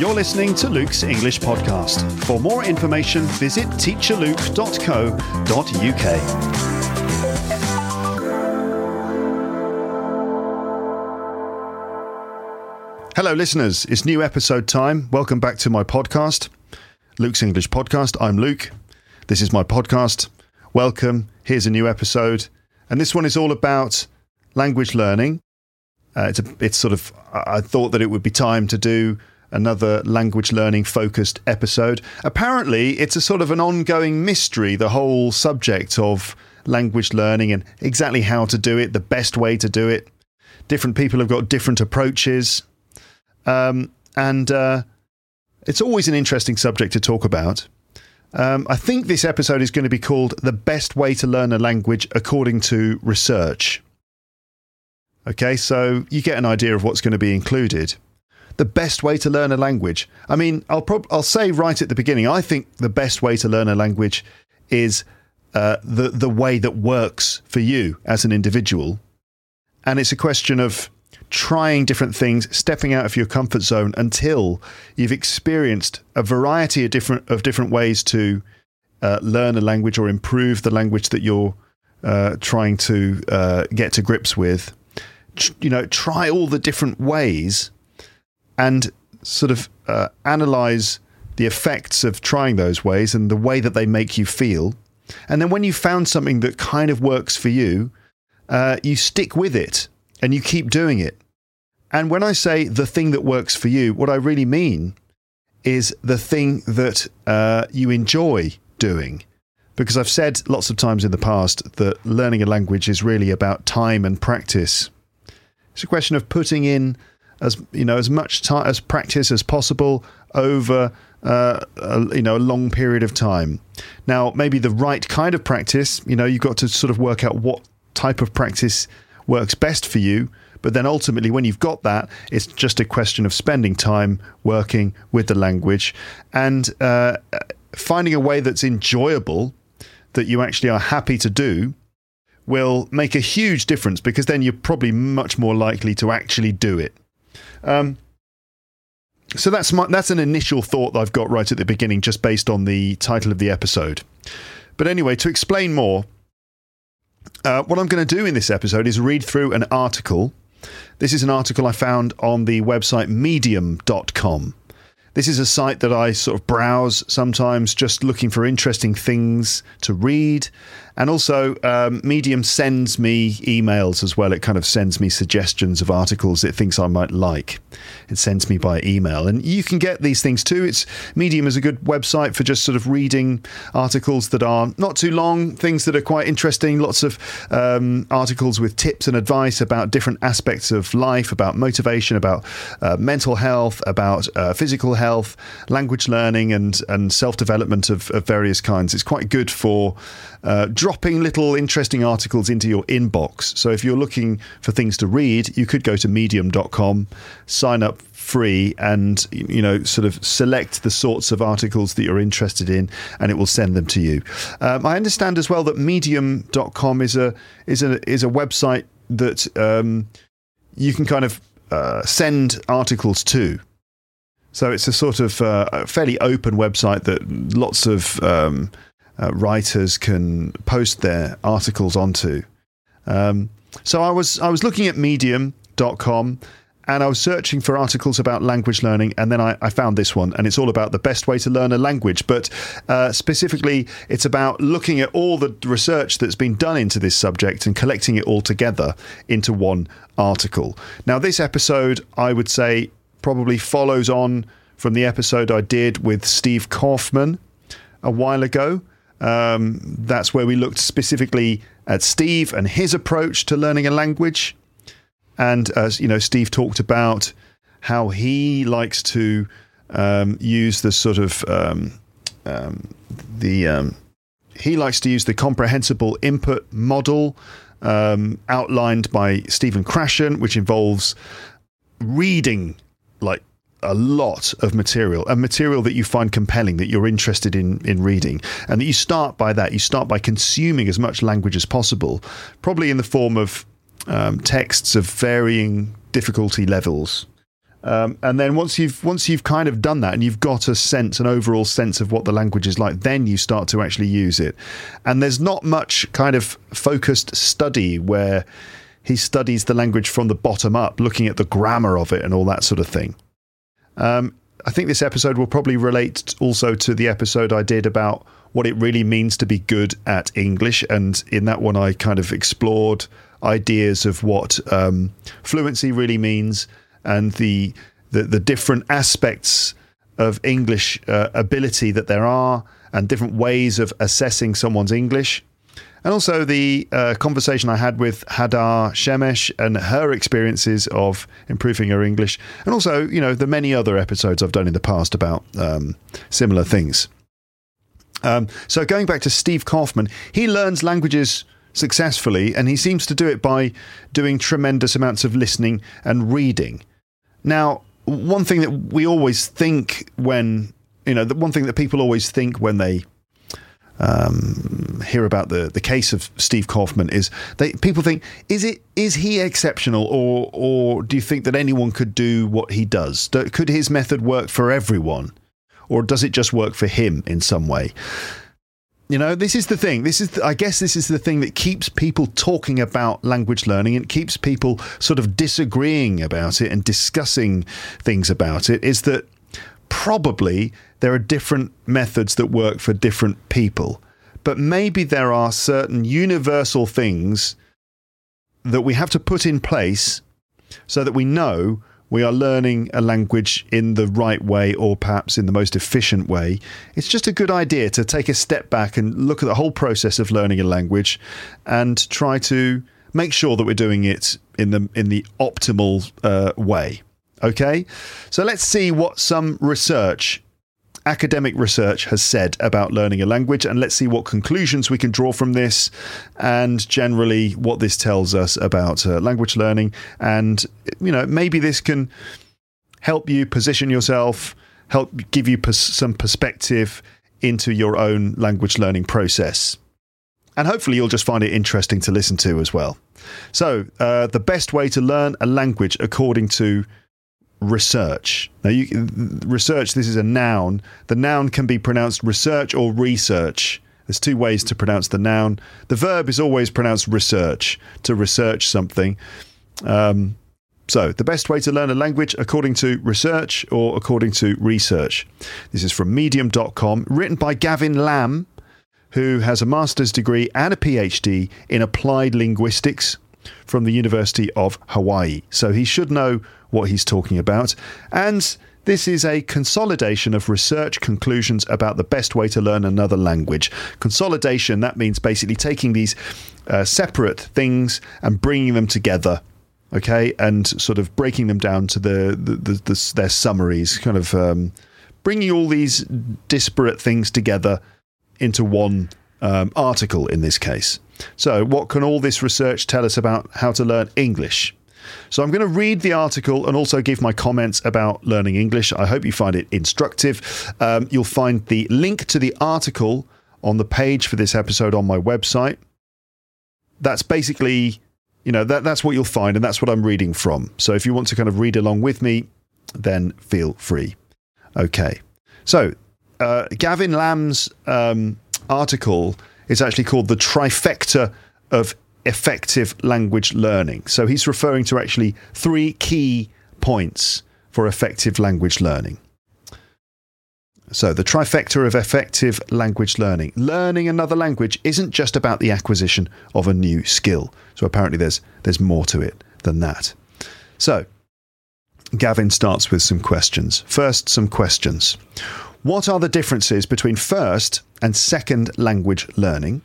You're listening to Luke's English Podcast. For more information, visit teacherluke.co.uk. Hello, listeners. It's new episode time. Welcome back to my podcast, Luke's English Podcast. I'm Luke. This is my podcast. Welcome. Here's a new episode. And this one is all about language learning. Uh, it's, a, it's sort of, I thought that it would be time to do another language learning focused episode. Apparently, it's a sort of an ongoing mystery, the whole subject of language learning and exactly how to do it, the best way to do it. Different people have got different approaches. Um, and uh, it's always an interesting subject to talk about. Um, I think this episode is going to be called The Best Way to Learn a Language According to Research. Okay, so you get an idea of what's going to be included the best way to learn a language. I mean, I'll prob- I'll say right at the beginning, I think the best way to learn a language is uh, the the way that works for you as an individual, and it's a question of trying different things, stepping out of your comfort zone until you've experienced a variety of different of different ways to uh, learn a language or improve the language that you're uh, trying to uh, get to grips with. You know, try all the different ways and sort of uh, analyze the effects of trying those ways and the way that they make you feel. And then when you found something that kind of works for you, uh, you stick with it and you keep doing it. And when I say the thing that works for you, what I really mean is the thing that uh, you enjoy doing. Because I've said lots of times in the past that learning a language is really about time and practice. It's a question of putting in as you know as much time as practice as possible over uh, a, you know a long period of time. Now, maybe the right kind of practice. You know, you've got to sort of work out what type of practice works best for you. But then ultimately, when you've got that, it's just a question of spending time working with the language and uh, finding a way that's enjoyable, that you actually are happy to do, will make a huge difference because then you're probably much more likely to actually do it. Um, so that's my, that's an initial thought that I've got right at the beginning, just based on the title of the episode. But anyway, to explain more, uh, what I'm going to do in this episode is read through an article. This is an article I found on the website medium.com. This is a site that I sort of browse sometimes, just looking for interesting things to read. And also, um, Medium sends me emails as well. It kind of sends me suggestions of articles it thinks I might like. It sends me by email. And you can get these things too. It's Medium is a good website for just sort of reading articles that are not too long, things that are quite interesting, lots of um, articles with tips and advice about different aspects of life, about motivation, about uh, mental health, about uh, physical health, language learning, and, and self development of, of various kinds. It's quite good for uh, dropping little interesting articles into your inbox. So if you're looking for things to read, you could go to medium.com, sign up free and you know sort of select the sorts of articles that you're interested in and it will send them to you um, i understand as well that medium.com is a is a is a website that um, you can kind of uh, send articles to so it's a sort of uh, fairly open website that lots of um, uh, writers can post their articles onto. Um, so I was I was looking at Medium.com and I was searching for articles about language learning, and then I, I, found this one, and it's all about the best way to learn a language. But uh, specifically, it's about looking at all the research that's been done into this subject and collecting it all together into one article. Now, this episode, I would say, probably follows on from the episode I did with Steve Kaufmann a while ago. Um, that's where we looked specifically at Steve and his approach to learning a language. And as you know, Steve talked about how he likes to um, use the sort of um, um the um, he likes to use the comprehensible input model um, outlined by Stephen Krashen, which involves reading like a lot of material, a material that you find compelling, that you're interested in in reading, and that you start by that. You start by consuming as much language as possible, probably in the form of um, texts of varying difficulty levels. Um, and then once you've once you've kind of done that and you've got a sense, an overall sense of what the language is like, then you start to actually use it. And there's not much kind of focused study where he studies the language from the bottom up, looking at the grammar of it and all that sort of thing. Um, I think this episode will probably relate also to the episode I did about what it really means to be good at English. And in that one, I kind of explored ideas of what um, fluency really means and the the, the different aspects of English uh, ability that there are, and different ways of assessing someone's English. And also the uh, conversation I had with Hadar Shemesh and her experiences of improving her English, and also you know the many other episodes I've done in the past about um, similar things. Um, so going back to Steve Kaufmann, he learns languages successfully, and he seems to do it by doing tremendous amounts of listening and reading. Now, one thing that we always think when, you know, the one thing that people always think when they um, hear about the, the case of Steve Kaufmann is they people think is it is he exceptional or or do you think that anyone could do what he does? Do, could his method work for everyone, or does it just work for him in some way? You know, this is the thing. This is, the, I guess, this is the thing that keeps people talking about language learning and keeps people sort of disagreeing about it and discussing things about it. Is that probably there are different methods that work for different people, but maybe there are certain universal things that we have to put in place so that we know we are learning a language in the right way or perhaps in the most efficient way, it's just a good idea to take a step back and look at the whole process of learning a language and try to make sure that we're doing it in the in the optimal uh, way. Okay, so let's see what some research academic research has said about learning a language, and let's see what conclusions we can draw from this, and generally what this tells us about uh, language learning. And, you know, maybe this can help you position yourself, help give you pers- some perspective into your own language learning process. And hopefully, you'll just find it interesting to listen to as well. So, uh, the best way to learn a language, according to research. Now, you, research, this is a noun. The noun can be pronounced research or research. There's two ways to pronounce the noun. The verb is always pronounced research, to research something. Um, so, the best way to learn a language according to research or according to research. This is from medium.com, written by Gavin Lamb, who has a master's degree and a PhD in applied linguistics from the University of Hawaii. So, he should know what he's talking about. And this is a consolidation of research conclusions about the best way to learn another language. Consolidation, that means basically taking these uh, separate things and bringing them together. Okay, and sort of breaking them down to the, the, the, the their summaries, kind of um, bringing all these disparate things together into one um, article in this case. So, what can all this research tell us about how to learn English? So I'm going to read the article and also give my comments about learning English. I hope you find it instructive. Um, you'll find the link to the article on the page for this episode on my website. That's basically, you know, that, that's what you'll find, and that's what I'm reading from. So if you want to kind of read along with me, then feel free. Okay. So uh, Gavin Lamb's um, article is actually called The Trifecta of effective language learning. So he's referring to actually three key points for effective language learning. So, the trifecta of effective language learning. Learning another language isn't just about the acquisition of a new skill. So, apparently, there's, there's more to it than that. So, Gavin starts with some questions. First, some questions. What are the differences between first and second language learning?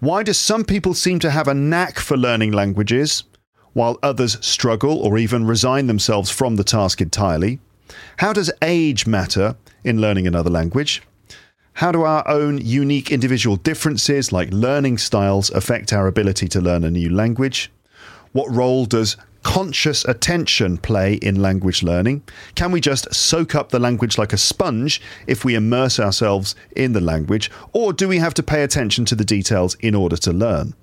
Why do some people seem to have a knack for learning languages, while others struggle or even resign themselves from the task entirely? How does age matter in learning another language? How do our own unique individual differences, like learning styles, affect our ability to learn a new language? What role does conscious attention play in language learning? Can we just soak up the language like a sponge if we immerse ourselves in the language, or do we have to pay attention to the details in order to learn?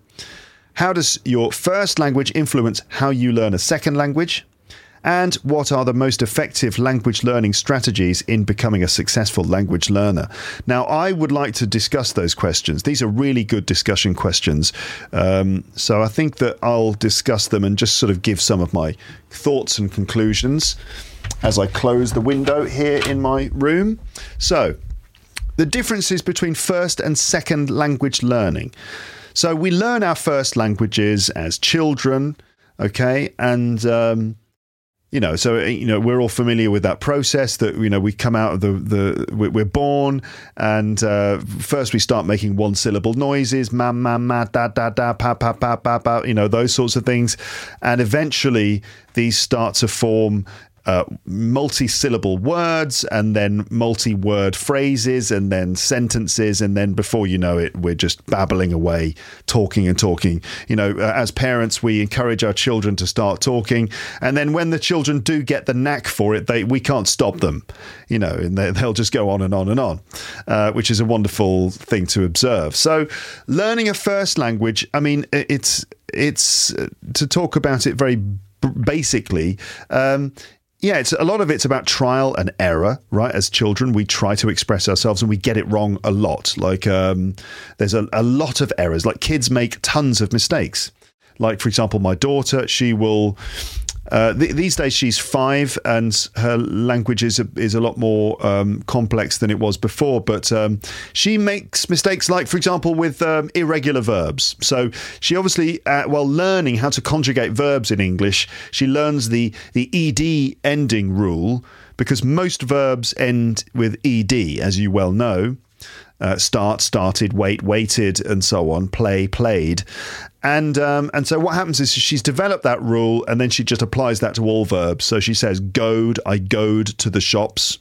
How does your first language influence how you learn a second language? And what are the most effective language learning strategies in becoming a successful language learner? Now, I would like to discuss those questions. These are really good discussion questions. Um, so I think that I'll discuss them and just sort of give some of my thoughts and conclusions as I close the window here in my room. So, the differences between first and second language learning. So, we learn our first languages as children, okay? And um, you know, so uh, you know, we're all familiar with that process. That you know, we come out of the the we're born, and uh, first we start making one syllable noises, ma ma ma da da da pa pa pa pa pa, you know, those sorts of things, and eventually these start to form uh, multi syllable words and then multi word phrases and then sentences. And then before you know it, we're just babbling away, talking and talking. You know, uh, as parents, we encourage our children to start talking. And then when the children do get the knack for it, they we can't stop them, you know, and they, will just go on and on and on, uh, which is a wonderful thing to observe. So, learning a first language, I mean, it's, it's uh, to talk about it very basically, um, yeah, it's a lot of it's about trial and error, right? As children, we try to express ourselves and we get it wrong a lot. Like, um, there's a, a lot of errors. Like, kids make tons of mistakes. Like, for example, my daughter, she will uh, th- these days, she's five, and her language is a, is a lot more um, complex than it was before. But um, she makes mistakes, like, for example, with um, irregular verbs. So she obviously, uh, while learning how to conjugate verbs in English, she learns the the ed ending rule because most verbs end with ed, as you well know uh, start, started, wait, waited, and so on, play, played. And um, and so what happens is she's developed that rule, and then she just applies that to all verbs. So she says, "Goed, I goed to the shops."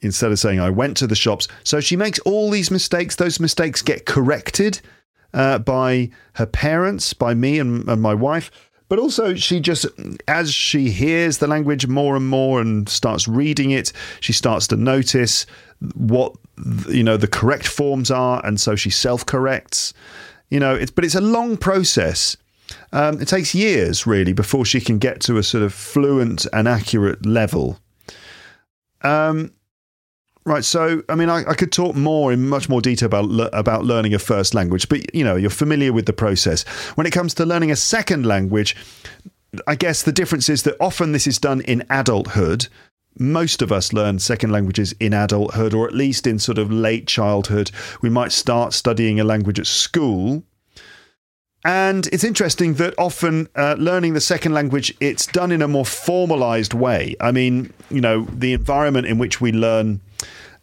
Instead of saying I went to the shops, so she makes all these mistakes. Those mistakes get corrected uh, by her parents, by me and, and my wife. But also, she just, as she hears the language more and more and starts reading it, she starts to notice what you know the correct forms are, and so she self corrects. You know, it's but it's a long process. Um, it takes years really before she can get to a sort of fluent and accurate level. Um, right. So, I mean, I, I, could talk more in much more detail about about learning a first language, but you know, you're familiar with the process. When it comes to learning a second language, I guess the difference is that often this is done in adulthood most of us learn second languages in adulthood or at least in sort of late childhood. We might start studying a language at school. And it's interesting that often uh, learning the second language, it's done in a more formalized way. I mean, you know, the environment in which we learn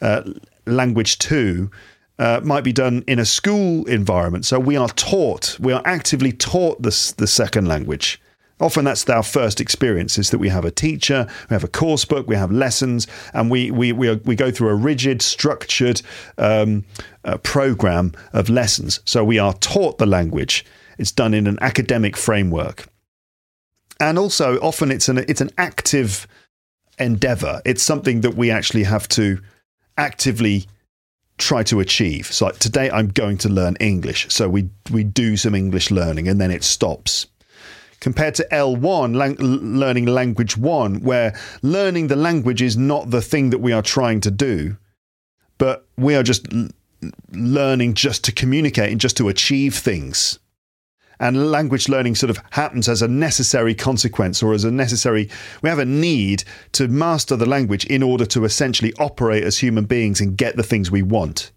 uh, language two uh, might be done in a school environment. So we are taught, we are actively taught the second language. Often that's our first experience is that we have a teacher, we have a course book, we have lessons, and we we we, are, we go through a rigid, structured um, uh, program of lessons. So we are taught the language. It's done in an academic framework, and also often it's an it's an active endeavor. It's something that we actually have to actively try to achieve. So like today I'm going to learn English. So we we do some English learning and then it stops compared to L1, lang- learning language one, where learning the language is not the thing that we are trying to do, but we are just l- learning just to communicate and just to achieve things. And language learning sort of happens as a necessary consequence or as a necessary, we have a need to master the language in order to essentially operate as human beings and get the things we want.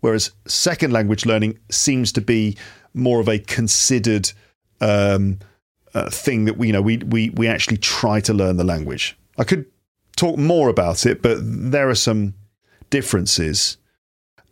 Whereas second language learning seems to be more of a considered, um, uh, thing that we you know we we we actually try to learn the language. I could talk more about it, but there are some differences.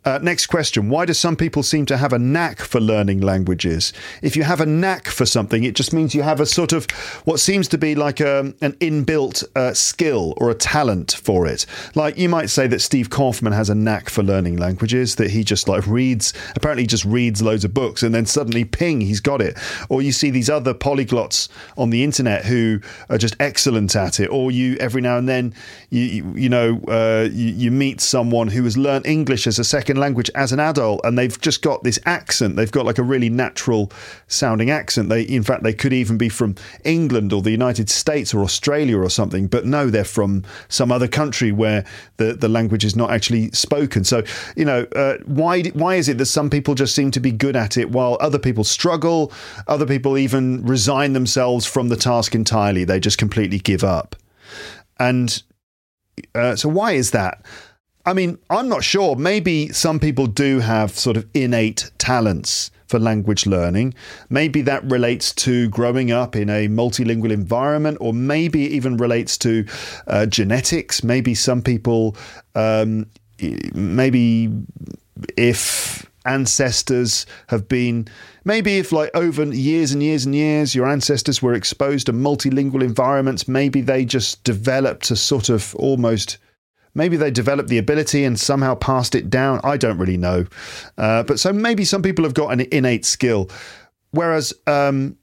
Uh, next question. Why do some people seem to have a knack for learning languages? If you have a knack for something, it just means you have a sort of what seems to be like a, an inbuilt uh, skill or a talent for it. Like you might say that Steve Kaufmann has a knack for learning languages, that he just like reads, apparently just reads loads of books and then suddenly ping, he's got it. Or you see these other polyglots on the internet who are just excellent at it. Or you, every now and then, you, you, you know, uh, you, you meet someone who has learned English as a second second language as an adult and they've just got this accent. They've got like a really natural sounding accent. They, in fact, they could even be from England or the United States or Australia or something, but no, they're from some other country where the, the language is not actually spoken. So, you know, uh, why, why is it that some people just seem to be good at it while other people struggle? Other people even resign themselves from the task entirely. They just completely give up. And uh, so, why is that? I mean, I'm not sure. Maybe some people do have sort of innate talents for language learning. Maybe that relates to growing up in a multilingual environment, or maybe even relates to uh, genetics. Maybe some people, um, maybe if ancestors have been maybe if like over years and years and years your ancestors were exposed to multilingual environments maybe they just developed a sort of almost Maybe they developed the ability and somehow passed it down. I don't really know. Uh, but so maybe some people have got an innate skill, whereas um,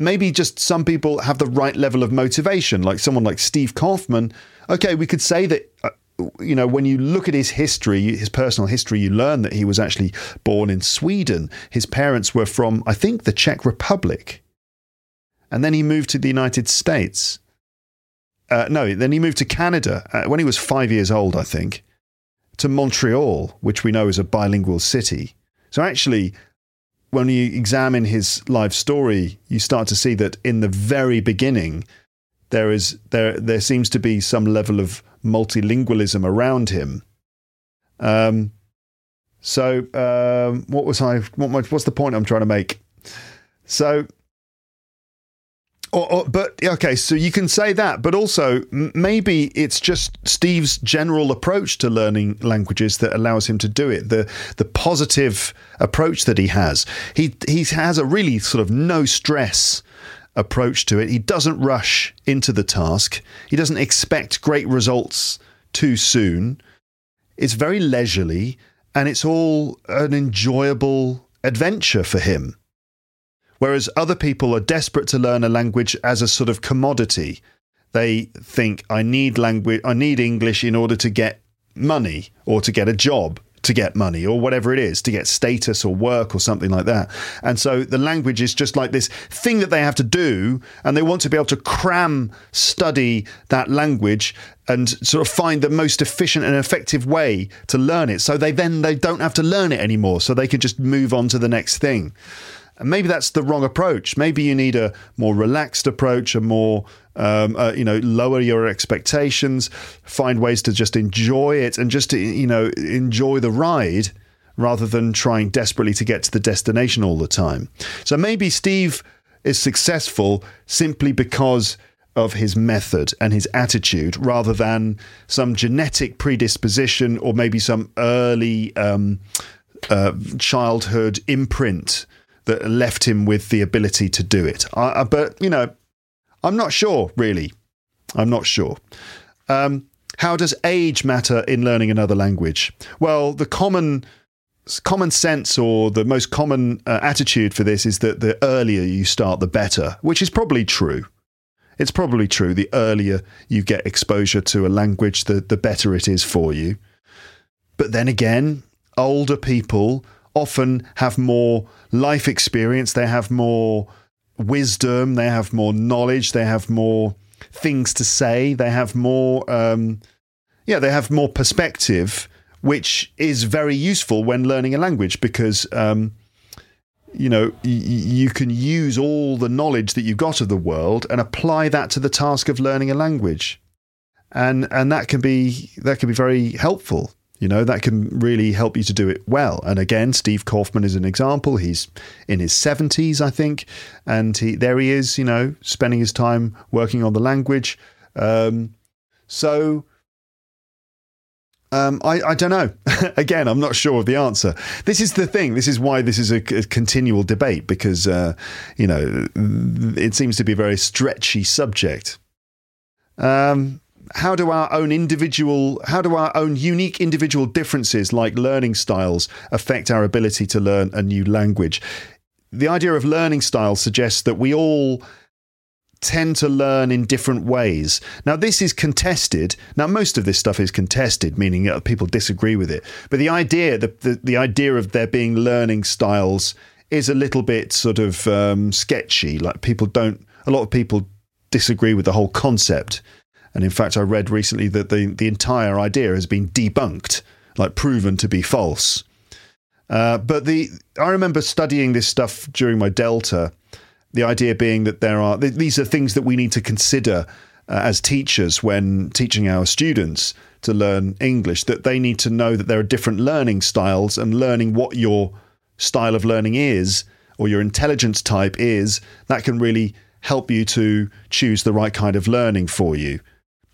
maybe just some people have the right level of motivation, like someone like Steve Kaufmann. Okay, we could say that. Uh, you know, when you look at his history, his personal history, you learn that he was actually born in Sweden. His parents were from, I think, the Czech Republic. And then he moved to the United States. Uh, no, then he moved to Canada uh, when he was five years old, I think, to Montreal, which we know is a bilingual city. So actually, when you examine his life story, you start to see that in the very beginning, there is there there seems to be some level of multilingualism around him. Um, so um, what was I? What what's the point I'm trying to make? So or, or, but okay, so you can say that, but also maybe it's just Steve's general approach to learning languages that allows him to do it. The the positive approach that he has. He he has a really sort of no stress approach to it. He doesn't rush into the task. He doesn't expect great results too soon. It's very leisurely and it's all an enjoyable adventure for him. Whereas other people are desperate to learn a language as a sort of commodity. They think, I need language, I need English in order to get money or to get a job to get money or whatever it is, to get status or work or something like that. And so the language is just like this thing that they have to do, and they want to be able to cram study that language and sort of find the most efficient and effective way to learn it. So they then they don't have to learn it anymore, so they can just move on to the next thing. And maybe that's the wrong approach. Maybe you need a more relaxed approach, a more, um, uh, you know, lower your expectations, find ways to just enjoy it and just to, you know, enjoy the ride rather than trying desperately to get to the destination all the time. So maybe Steve is successful simply because of his method and his attitude rather than some genetic predisposition or maybe some early um, uh, childhood imprint that left him with the ability to do it. I, but, you know, I'm not sure, really. I'm not sure. Um, how does age matter in learning another language? Well, the common common sense or the most common uh, attitude for this is that the earlier you start, the better, which is probably true. It's probably true. The earlier you get exposure to a language, the, the better it is for you. But then again, older people often have more life experience, they have more wisdom, they have more knowledge, they have more things to say, they have more, um, yeah, they have more perspective, which is very useful when learning a language because. Um, you know, y- you can use all the knowledge that you've got of the world and apply that to the task of learning a language, and and that can be that can be very helpful. You know, that can really help you to do it well. And again, Steve Kaufmann is an example. He's in his 70s, I think, and he, there he is, you know, spending his time working on the language. Um, so, Um, I, I, don't know. Again, I'm not sure of the answer. This is the thing. This is why this is a, a continual debate because, uh, you know, it seems to be a very stretchy subject. Um, how do our own individual, how do our own unique individual differences, like learning styles, affect our ability to learn a new language? The idea of learning styles suggests that we all tend to learn in different ways. Now, this is contested. Now, most of this stuff is contested, meaning that people disagree with it. But the idea, the, the, the idea of there being learning styles is a little bit sort of um, sketchy. Like people don't, a lot of people disagree with the whole concept. And in fact, I read recently that the, the entire idea has been debunked, like proven to be false. Uh, but the I remember studying this stuff during my Delta, the idea being that there are these are things that we need to consider uh, as teachers when teaching our students to learn English. That they need to know that there are different learning styles and learning what your style of learning is or your intelligence type is. That can really help you to choose the right kind of learning for you.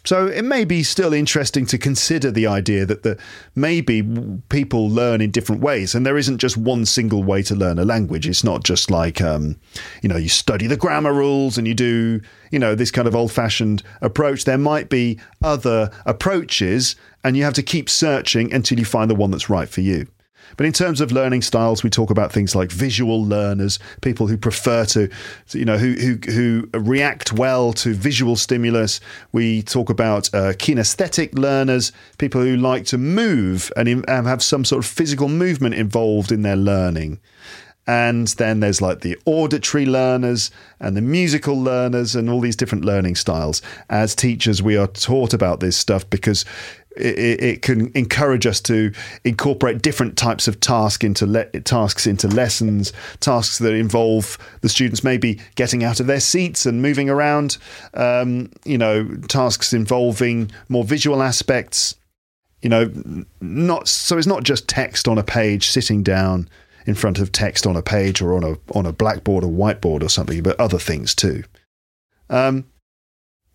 So it may be still interesting to consider the idea that the, maybe people learn in different ways, and there isn't just one single way to learn a language. It's not just like um, you know you study the grammar rules and you do you know this kind of old-fashioned approach. There might be other approaches, and you have to keep searching until you find the one that's right for you. But in terms of learning styles, we talk about things like visual learners, people who prefer to, you know, who who, who react well to visual stimulus. We talk about uh, kinesthetic learners, people who like to move and have some sort of physical movement involved in their learning. And then there's like the auditory learners and the musical learners and all these different learning styles. As teachers, we are taught about this stuff because it, it, can encourage us to incorporate different types of task into le- tasks into lessons, tasks that involve the students maybe getting out of their seats and moving around. Um, you know, tasks involving more visual aspects. You know, not so it's not just text on a page, sitting down in front of text on a page or on a on a blackboard or whiteboard or something, but other things too. Um,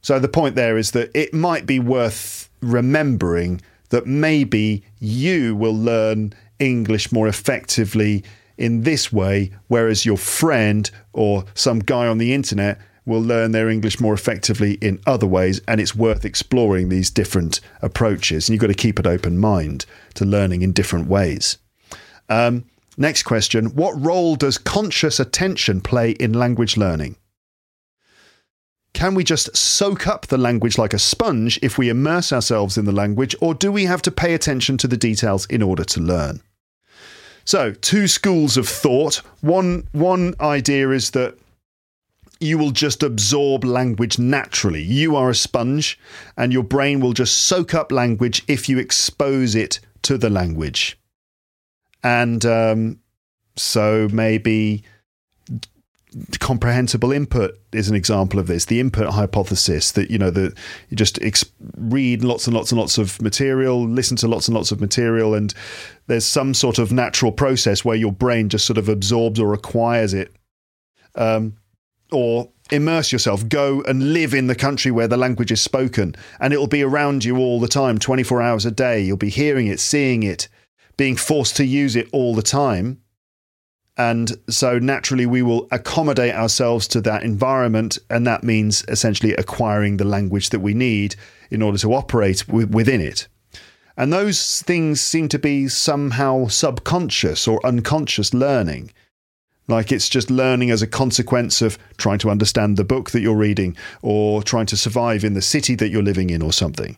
so the point there is that it might be worth remembering that maybe you will learn English more effectively in this way, whereas your friend or some guy on the internet will learn their English more effectively in other ways. And it's worth exploring these different approaches. And you've got to keep an open mind to learning in different ways. Um, next question What role does conscious attention play in language learning? Can we just soak up the language like a sponge if we immerse ourselves in the language, or do we have to pay attention to the details in order to learn? So, two schools of thought. One, one idea is that you will just absorb language naturally. You are a sponge, and your brain will just soak up language if you expose it to the language. And um, so maybe comprehensible input is an example of this. The input hypothesis that you know that you just ex- read lots and lots and lots of material listen to lots and lots of material and there's some sort of natural process where your brain just sort of absorbs or acquires it um, or immerse yourself. Go and live in the country where the language is spoken and it'll be around you all the time 24 hours a day. You'll be hearing it seeing it being forced to use it all the time and so naturally, we will accommodate ourselves to that environment. And that means essentially acquiring the language that we need in order to operate within it. And those things seem to be somehow subconscious or unconscious learning. Like it's just learning as a consequence of trying to understand the book that you're reading or trying to survive in the city that you're living in or something.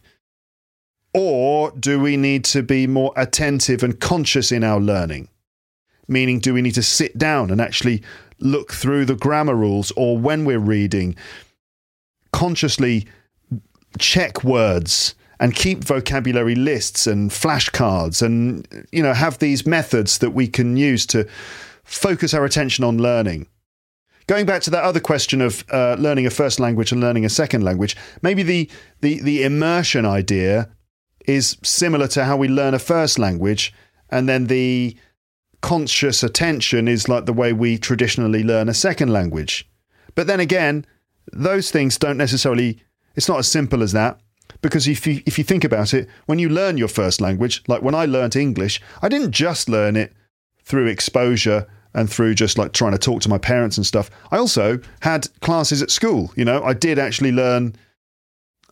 Or do we need to be more attentive and conscious in our learning? Meaning do we need to sit down and actually look through the grammar rules or when we're reading consciously check words and keep vocabulary lists and flashcards and you know have these methods that we can use to focus our attention on learning. Going back to that other question of uh, learning a first language and learning a second language maybe the, the the immersion idea is similar to how we learn a first language and then the conscious attention is like the way we traditionally learn a second language. But then again, those things don't necessarily, it's not as simple as that. Because if you, if you think about it, when you learn your first language, like when I learnt English, I didn't just learn it through exposure and through just like trying to talk to my parents and stuff. I also had classes at school. You know, I did actually learn.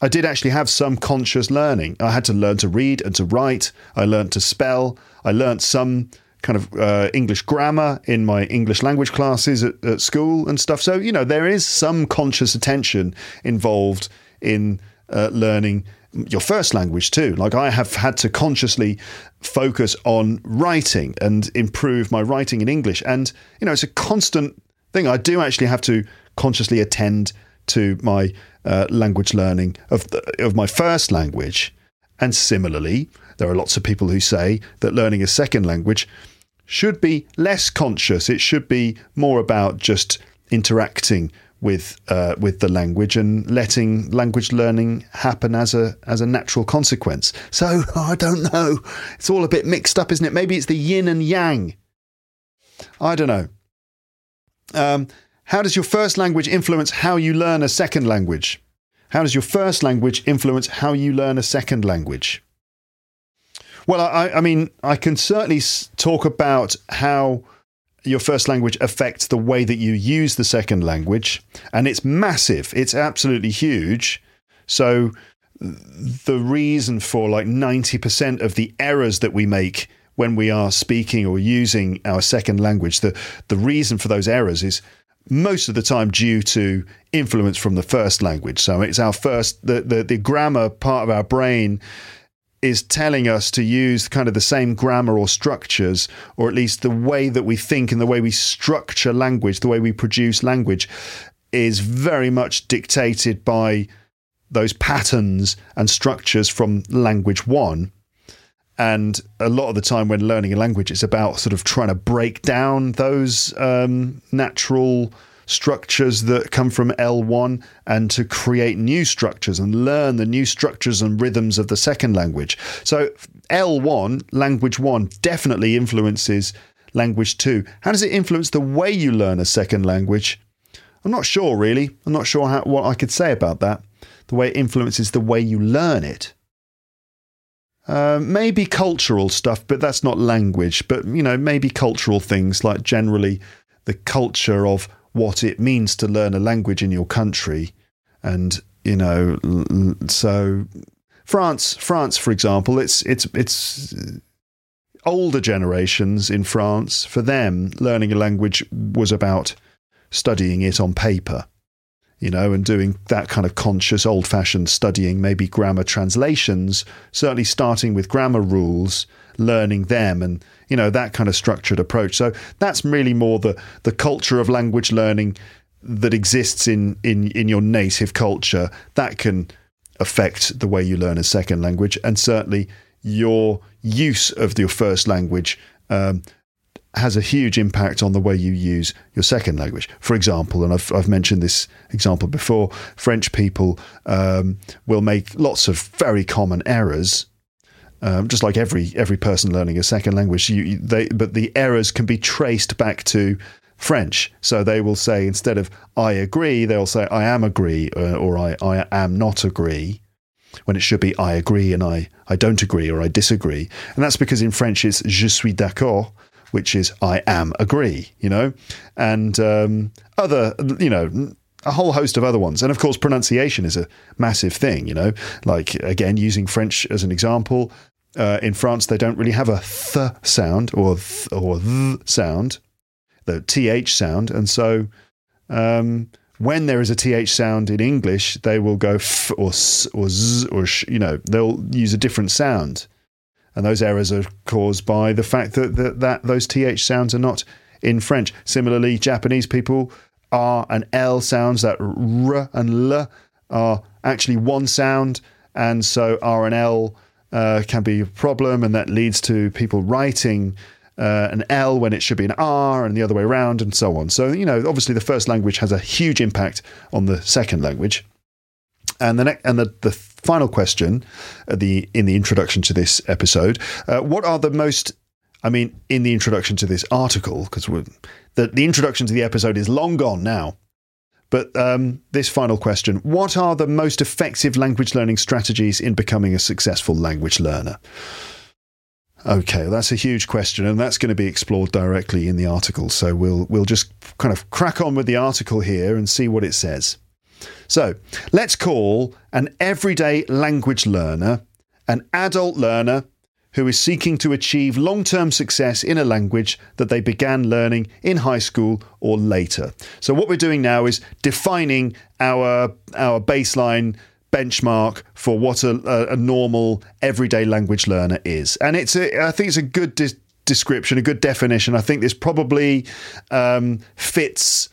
I did actually have some conscious learning. I had to learn to read and to write. I learned to spell. I learned some kind of uh, English grammar in my English language classes at, at school and stuff. So, you know, there is some conscious attention involved in uh, learning your first language too. Like I have had to consciously focus on writing and improve my writing in English. And, you know, it's a constant thing. I do actually have to consciously attend to my uh, language learning of, the, of my first language. And similarly, there are lots of people who say that learning a second language should be less conscious. It should be more about just interacting with uh, with the language and letting language learning happen as a as a natural consequence. So I don't know. It's all a bit mixed up, isn't it? Maybe it's the yin and yang. I don't know. Um, how does your first language influence how you learn a second language? How does your first language influence how you learn a second language? Well, I, I mean, I can certainly talk about how your first language affects the way that you use the second language, and it's massive. It's absolutely huge. So, the reason for like 90% of the errors that we make when we are speaking or using our second language, the, the reason for those errors is most of the time due to influence from the first language. So it's our first, the, the, the grammar part of our brain is telling us to use kind of the same grammar or structures, or at least the way that we think and the way we structure language, the way we produce language, is very much dictated by those patterns and structures from language one. And a lot of the time, when learning a language, it's about sort of trying to break down those um, natural structures that come from L1 and to create new structures and learn the new structures and rhythms of the second language. So, L1, language one, definitely influences language two. How does it influence the way you learn a second language? I'm not sure, really. I'm not sure how, what I could say about that. The way it influences the way you learn it. Uh, maybe cultural stuff, but that's not language. But, you know, maybe cultural things like generally the culture of what it means to learn a language in your country. And, you know, so France, France, for example, it's, it's, it's older generations in France, for them, learning a language was about studying it on paper, you know, and doing that kind of conscious, old fashioned studying, maybe grammar translations, certainly starting with grammar rules, learning them and you know that kind of structured approach so that's really more the the culture of language learning that exists in in in your native culture that can affect the way you learn a second language and certainly your use of your first language um, has a huge impact on the way you use your second language. For example, and I've, I've mentioned this example before, French people um, will make lots of very common errors um, just like every every person learning a second language, you, they but the errors can be traced back to French. So they will say instead of "I agree," they'll say "I am agree" uh, or "I I am not agree," when it should be "I agree" and "I I don't agree" or "I disagree." And that's because in French it's "Je suis d'accord," which is "I am agree." You know, and um, other you know a whole host of other ones. And of course, pronunciation is a massive thing, you know, like again, using French as an example. Uh, in France, they don't really have a th sound or th or th sound, the th sound. And so um, when there is a th sound in English, they will go f or s or z or sh, you know, they'll use a different sound. And those errors are caused by the fact that, that, that those th sounds are not in French. Similarly, Japanese people R and L sounds, that R and L are actually one sound. And so R and L uh, can be a problem, and that leads to people writing uh, an L when it should be an R, and the other way around, and so on. So, you know, obviously the first language has a huge impact on the second language. And the next, and the, the final question, the in the introduction to this episode, uh, what are the most I mean, in the introduction to this article, because the, the introduction to the episode is long gone now. But um, this final question What are the most effective language learning strategies in becoming a successful language learner? Okay, that's a huge question, and that's going to be explored directly in the article. So we'll we'll just kind of crack on with the article here and see what it says. So let's call an everyday language learner an adult learner who is seeking to achieve long term success in a language that they began learning in high school or later. So, what we're doing now is defining our, our baseline benchmark for what a, a normal everyday language learner is. And it's a, I think it's a good de- description, a good definition. I think this probably um, fits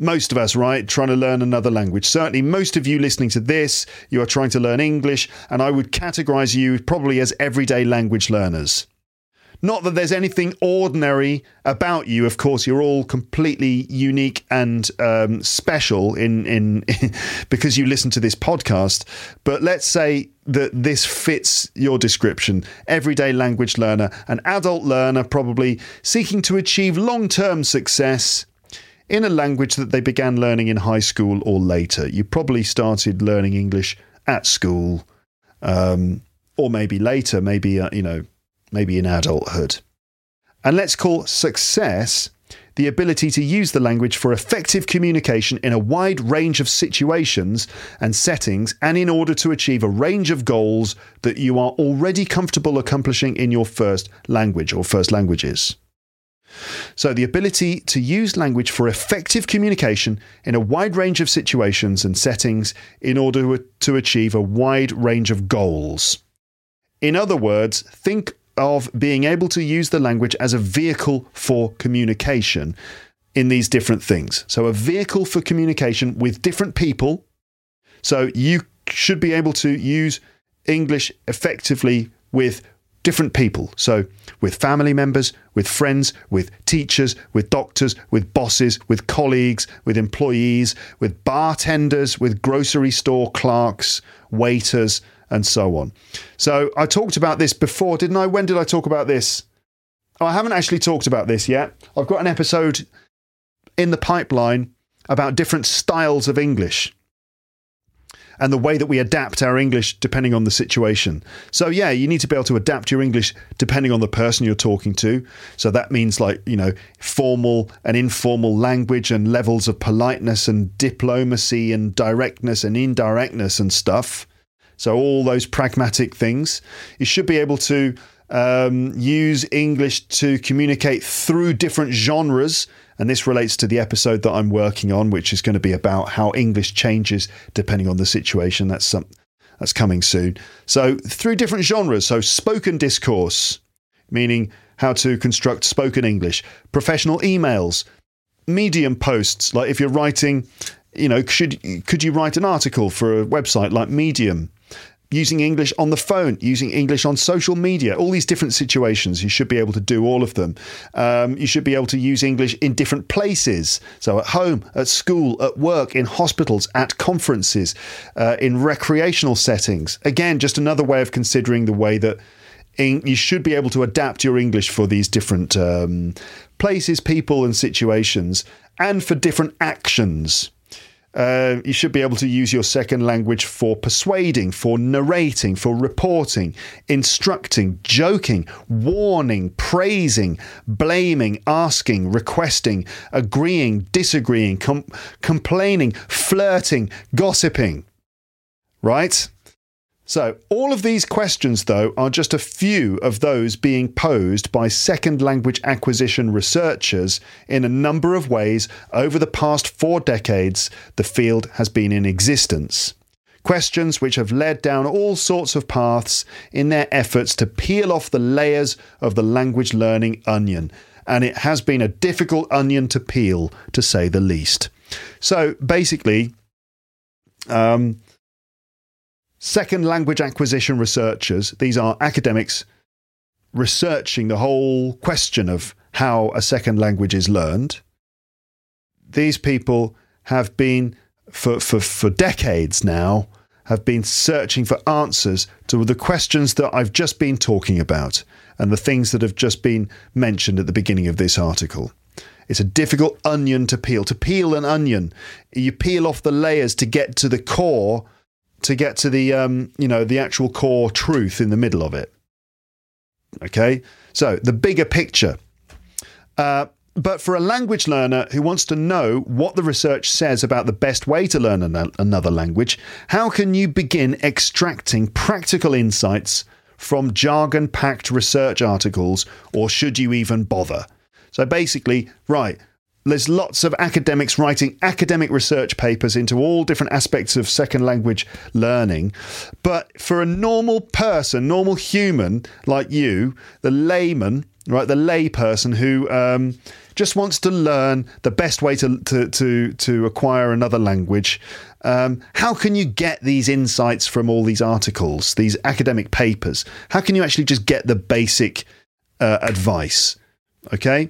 most of us, right, trying to learn another language. Certainly, most of you listening to this, you are trying to learn English, and I would categorize you probably as everyday language learners. Not that there's anything ordinary about you. Of course, you're all completely unique and um, special in, in because you listen to this podcast. But let's say that this fits your description: everyday language learner, an adult learner, probably seeking to achieve long-term success in a language that they began learning in high school or later. You probably started learning English at school, um, or maybe later, maybe uh, you know, maybe in adulthood. And let's call success the ability to use the language for effective communication in a wide range of situations and settings, and in order to achieve a range of goals that you are already comfortable accomplishing in your first language or first languages. So, the ability to use language for effective communication in a wide range of situations and settings in order to achieve a wide range of goals. In other words, think of being able to use the language as a vehicle for communication in these different things. So, a vehicle for communication with different people. So, you should be able to use English effectively with different people. So, with family members, with friends, with teachers, with doctors, with bosses, with colleagues, with employees, with bartenders, with grocery store clerks, waiters, and so on. So, I talked about this before, didn't I? When did I talk about this? Oh, I haven't actually talked about this yet. I've got an episode in the pipeline about different styles of English and the way that we adapt our English depending on the situation. So, yeah, you need to be able to adapt your English depending on the person you're talking to. So, that means like, you know, formal and informal language and levels of politeness and diplomacy and directness and indirectness and stuff. So, all those pragmatic things. You should be able to um, use English to communicate through different genres and this relates to the episode that I'm working on, which is going to be about how English changes depending on the situation. That's some, that's coming soon. So through different genres. So spoken discourse, meaning how to construct spoken English, professional emails, medium posts, like if you're writing, you know, should could you write an article for a website like Medium? Using English on the phone, using English on social media, all these different situations. You should be able to do all of them. Um, you should be able to use English in different places. So at home, at school, at work, in hospitals, at conferences, uh, in recreational settings. Again, just another way of considering the way that you should be able to adapt your English for these different um, places, people, and situations, and for different actions. Uh, you should be able to use your second language for persuading, for narrating, for reporting, instructing, joking, warning, praising, blaming, asking, requesting, agreeing, disagreeing, com- complaining, flirting, gossiping. Right? So, all of these questions, though, are just a few of those being posed by second language acquisition researchers in a number of ways over the past four decades the field has been in existence. Questions which have led down all sorts of paths in their efforts to peel off the layers of the language learning onion. And it has been a difficult onion to peel, to say the least. So, basically, um, second language acquisition researchers, these are academics researching the whole question of how a second language is learned. These people have been, for, for, for decades now, have been searching for answers to the questions that I've just been talking about and the things that have just been mentioned at the beginning of this article. It's a difficult onion to peel. To peel an onion, you peel off the layers to get to the core, to get to the um, you know the actual core truth in the middle of it. Okay, so the bigger picture. Uh, but for a language learner who wants to know what the research says about the best way to learn an- another language, how can you begin extracting practical insights from jargon packed research articles, or should you even bother? So basically, right, there's lots of academics writing academic research papers into all different aspects of second language learning. But for a normal person, normal human like you, the layman, right, the lay person who um, just wants to learn the best way to to to, to acquire another language. Um, how can you get these insights from all these articles, these academic papers? How can you actually just get the basic uh, advice? Okay.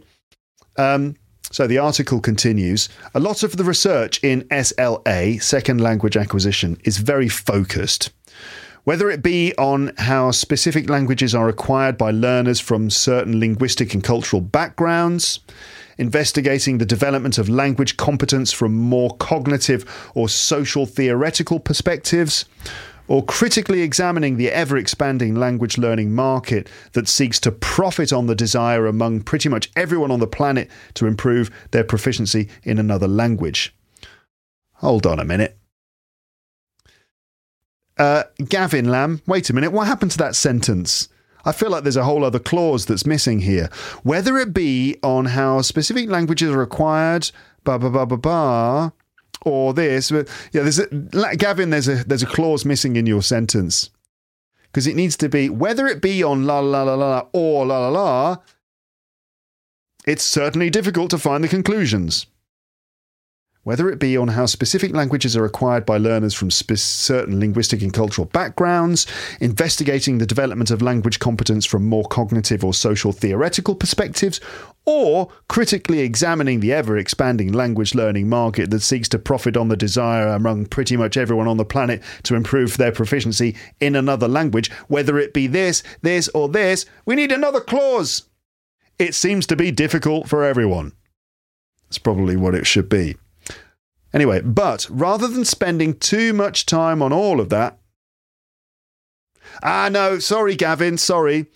Um, so the article continues. A lot of the research in SLA, second language acquisition, is very focused. Whether it be on how specific languages are acquired by learners from certain linguistic and cultural backgrounds, investigating the development of language competence from more cognitive or social theoretical perspectives, or critically examining the ever expanding language learning market that seeks to profit on the desire among pretty much everyone on the planet to improve their proficiency in another language. Hold on a minute. Uh, Gavin Lamb, wait a minute, what happened to that sentence? I feel like there's a whole other clause that's missing here. Whether it be on how specific languages are acquired, ba ba ba ba ba, or this, yeah, there's a, Gavin. There's a there's a clause missing in your sentence because it needs to be whether it be on la la la la or la la la. It's certainly difficult to find the conclusions whether it be on how specific languages are acquired by learners from spe- certain linguistic and cultural backgrounds, investigating the development of language competence from more cognitive or social theoretical perspectives, or critically examining the ever expanding language learning market that seeks to profit on the desire among pretty much everyone on the planet to improve their proficiency in another language, whether it be this, this, or this, we need another clause. It seems to be difficult for everyone. That's probably what it should be. Anyway, but rather than spending too much time on all of that, ah, no, sorry, Gavin, sorry.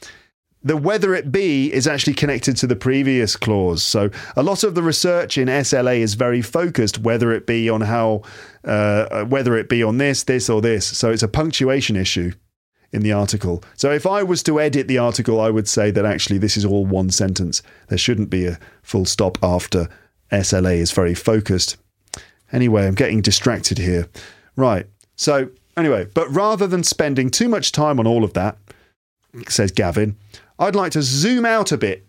The whether it be is actually connected to the previous clause. So a lot of the research in SLA is very focused, whether it be on how, uh, whether it be on this, this, or this. So it's a punctuation issue in the article. So if I was to edit the article, I would say that actually this is all one sentence. There shouldn't be a full stop after SLA is very focused. Anyway, I'm getting distracted here. Right. So, anyway, but rather than spending too much time on all of that, says Gavin, I'd like to zoom out a bit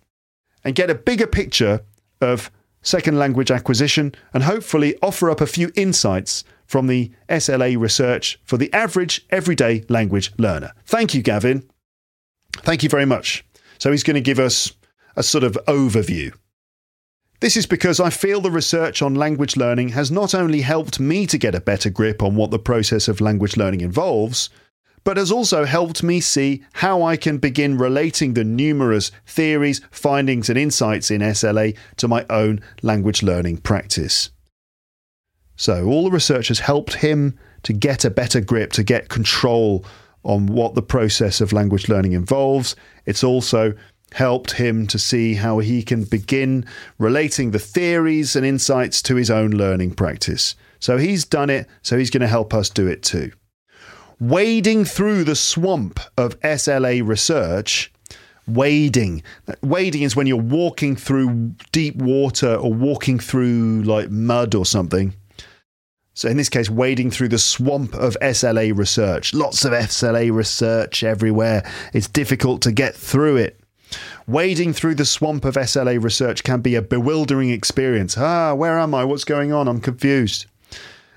and get a bigger picture of second language acquisition and hopefully offer up a few insights from the SLA research for the average everyday language learner. Thank you, Gavin. Thank you very much. So he's going to give us a sort of overview this is because I feel the research on language learning has not only helped me to get a better grip on what the process of language learning involves, but has also helped me see how I can begin relating the numerous theories, findings, and insights in SLA to my own language learning practice. So, all the research has helped him to get a better grip, to get control on what the process of language learning involves. It's also helped him to see how he can begin relating the theories and insights to his own learning practice. So he's done it, so he's going to help us do it too. Wading through the swamp of SLA research, wading. Wading is when you're walking through deep water or walking through like mud or something. So, in this case, wading through the swamp of SLA research. Lots of SLA research everywhere. It's difficult to get through it. Wading through the swamp of SLA research can be a bewildering experience. Ah, where am I? What's going on? I'm confused.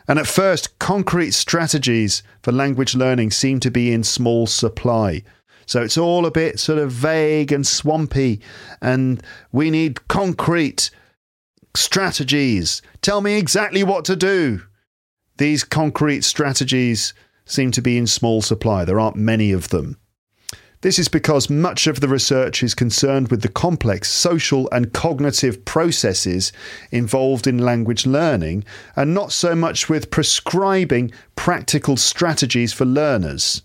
And at first, concrete strategies for language learning seem to be in small supply. So it's all a bit sort of vague and swampy, and we need concrete strategies. Tell me exactly what to do. These concrete strategies seem to be in small supply. There aren't many of them. This is because much of the research is concerned with the complex social and cognitive processes involved in language learning and not so much with prescribing practical strategies for learners.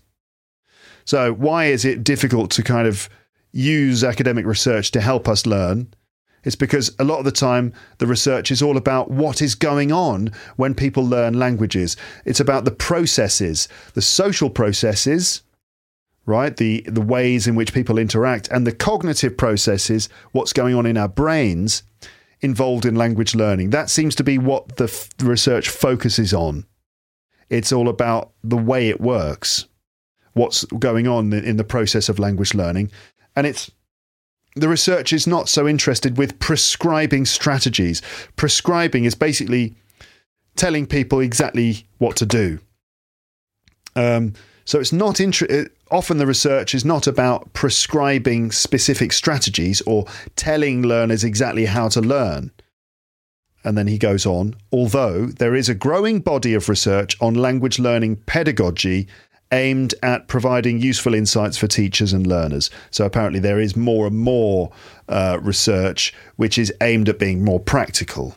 So, why is it difficult to kind of use academic research to help us learn? It's because a lot of the time the research is all about what is going on when people learn languages. It's about the processes, the social processes, right? The the ways in which people interact and the cognitive processes, what's going on in our brains involved in language learning. That seems to be what the f- research focuses on. It's all about the way it works, what's going on in the process of language learning, and it's the research is not so interested with prescribing strategies. Prescribing is basically telling people exactly what to do. Um, so it's not inter- often the research is not about prescribing specific strategies or telling learners exactly how to learn. And then he goes on, although there is a growing body of research on language learning pedagogy aimed at providing useful insights for teachers and learners. So apparently, there is more and more uh, research which is aimed at being more practical.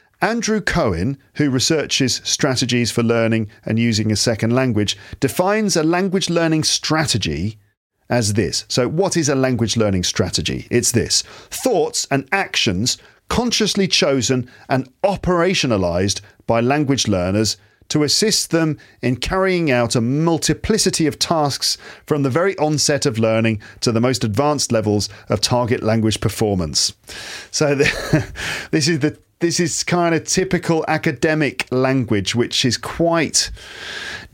Andrew Cohen, who researches strategies for learning and using a second language, defines a language learning strategy as this. So, what is a language learning strategy? It's this thoughts and actions consciously chosen and operationalized by language learners to assist them in carrying out a multiplicity of tasks from the very onset of learning to the most advanced levels of target language performance. So, the, this is the this is kind of typical academic language, which is quite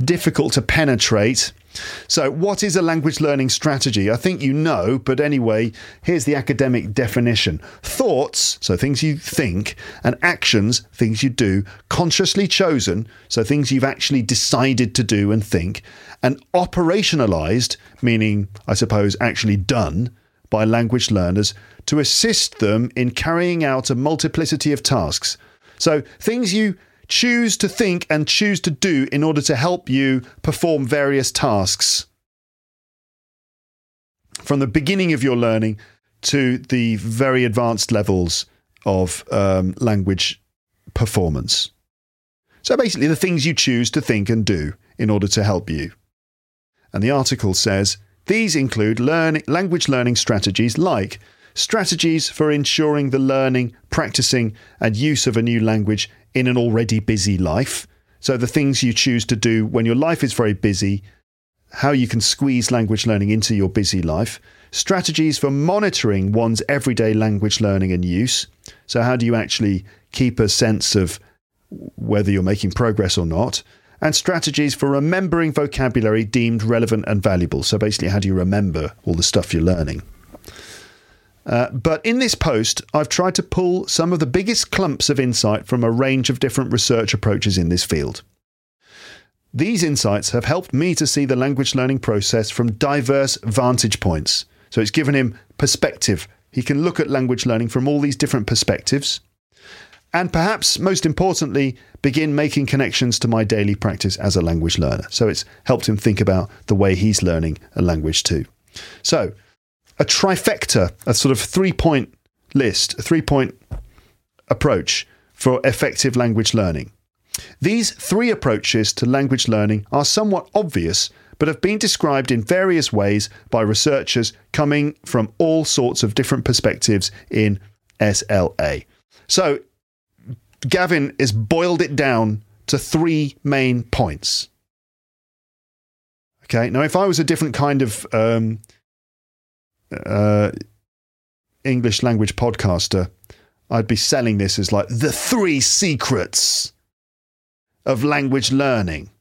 difficult to penetrate. So, what is a language learning strategy? I think you know, but anyway, here's the academic definition thoughts, so things you think, and actions, things you do, consciously chosen, so things you've actually decided to do and think, and operationalized, meaning, I suppose, actually done by language learners to assist them in carrying out a multiplicity of tasks. So, things you choose to think and choose to do in order to help you perform various tasks. From the beginning of your learning to the very advanced levels of um, language performance. So, basically, the things you choose to think and do in order to help you. And the article says these include learn- language learning strategies like strategies for ensuring the learning, practicing, and use of a new language in an already busy life. So, the things you choose to do when your life is very busy, how you can squeeze language learning into your busy life, strategies for monitoring one's everyday language learning and use. So, how do you actually keep a sense of whether you're making progress or not? and strategies for remembering vocabulary deemed relevant and valuable. So basically, how do you remember all the stuff you're learning? Uh, but in this post, I've tried to pull some of the biggest clumps of insight from a range of different research approaches in this field. These insights have helped me to see the language learning process from diverse vantage points. So it's given him perspective. He can look at language learning from all these different perspectives. And perhaps most importantly, begin making connections to my daily practice as a language learner. So it's helped him think about the way he's learning a language too. So, a trifecta, a sort of three point list, a three point approach for effective language learning. These three approaches to language learning are somewhat obvious, but have been described in various ways by researchers coming from all sorts of different perspectives in SLA. So, Gavin has boiled it down to three main points. Okay, now if I was a different kind of um, uh, English language podcaster, I'd be selling this as like the three secrets of language learning.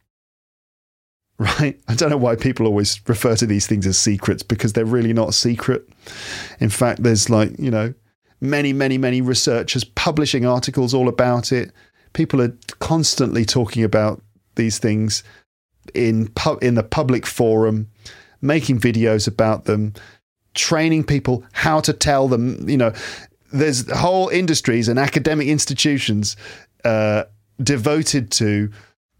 Right? I don't know why people always refer to these things as secrets because they're really not secret. In fact, there's like, you know, many, many, many researchers publishing articles all about it. People are constantly talking about these things in pu- in the public forum, making videos about them, training people how to tell them. You know, there's whole industries and academic institutions uh, devoted to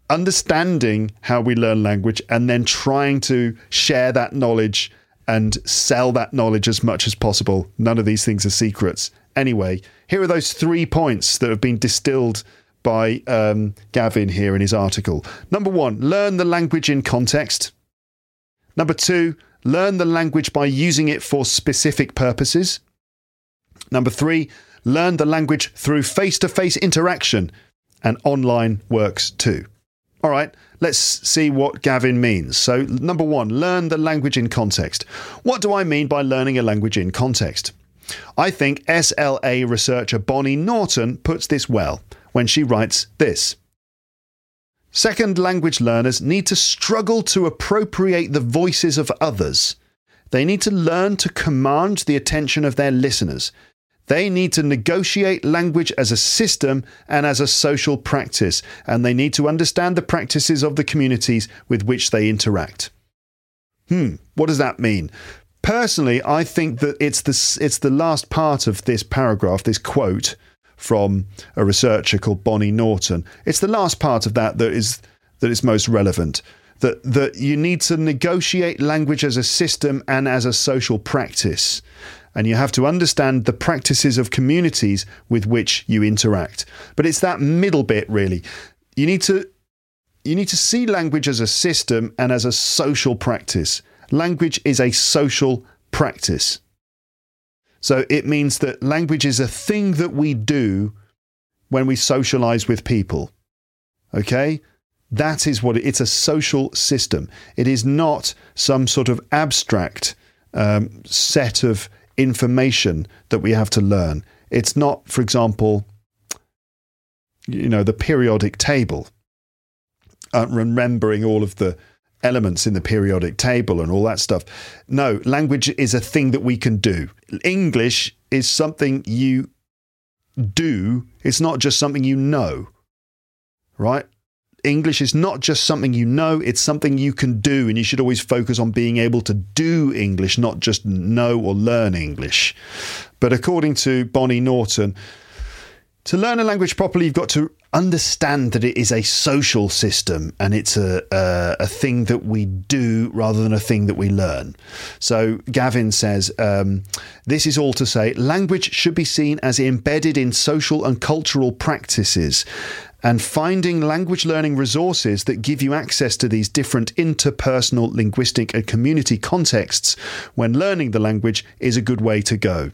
understanding how we learn language and then trying to share that knowledge and sell that knowledge as much as possible. None of these things are secrets. Anyway, here are those three points that have been distilled by um, Gavin here in his article. Number one, learn the language in context. Number two, learn the language by using it for specific purposes. Number three, learn the language through face to face interaction, and online works too. All right, let's see what Gavin means. So, number one, learn the language in context. What do I mean by learning a language in context? I think SLA researcher Bonnie Norton puts this well when she writes this. Second language learners need to struggle to appropriate the voices of others. They need to learn to command the attention of their listeners. They need to negotiate language as a system and as a social practice, and they need to understand the practices of the communities with which they interact. Hmm, what does that mean? Personally, I think that it's the, it's the last part of this paragraph, this quote from a researcher called Bonnie Norton. It's the last part of that that is that is most relevant. That that you need to negotiate language as a system and as a social practice. And you have to understand the practices of communities with which you interact. But it's that middle bit really. You need to you need to see language as a system and as a social practice. Language is a social practice. So it means that language is a thing that we do when we socialize with people. Okay? That is what it, it's a social system. It is not some sort of abstract um, set of information that we have to learn. It's not, for example, you know, the periodic table, uh, remembering all of the elements in the periodic table and all that stuff. No, language is a thing that we can do. English is something you do, it's not just something you know, right? English is not just something you know, it's something you can do. And you should always focus on being able to do English, not just know or learn English. But according to Bonnie Norton, to learn a language properly, you've got to understand that it is a social system and it's a, a, a, thing that we do rather than a thing that we learn. So Gavin says, um, this is all to say language should be seen as embedded in social and cultural practices. And finding language learning resources that give you access to these different interpersonal, linguistic, and community contexts when learning the language is a good way to go.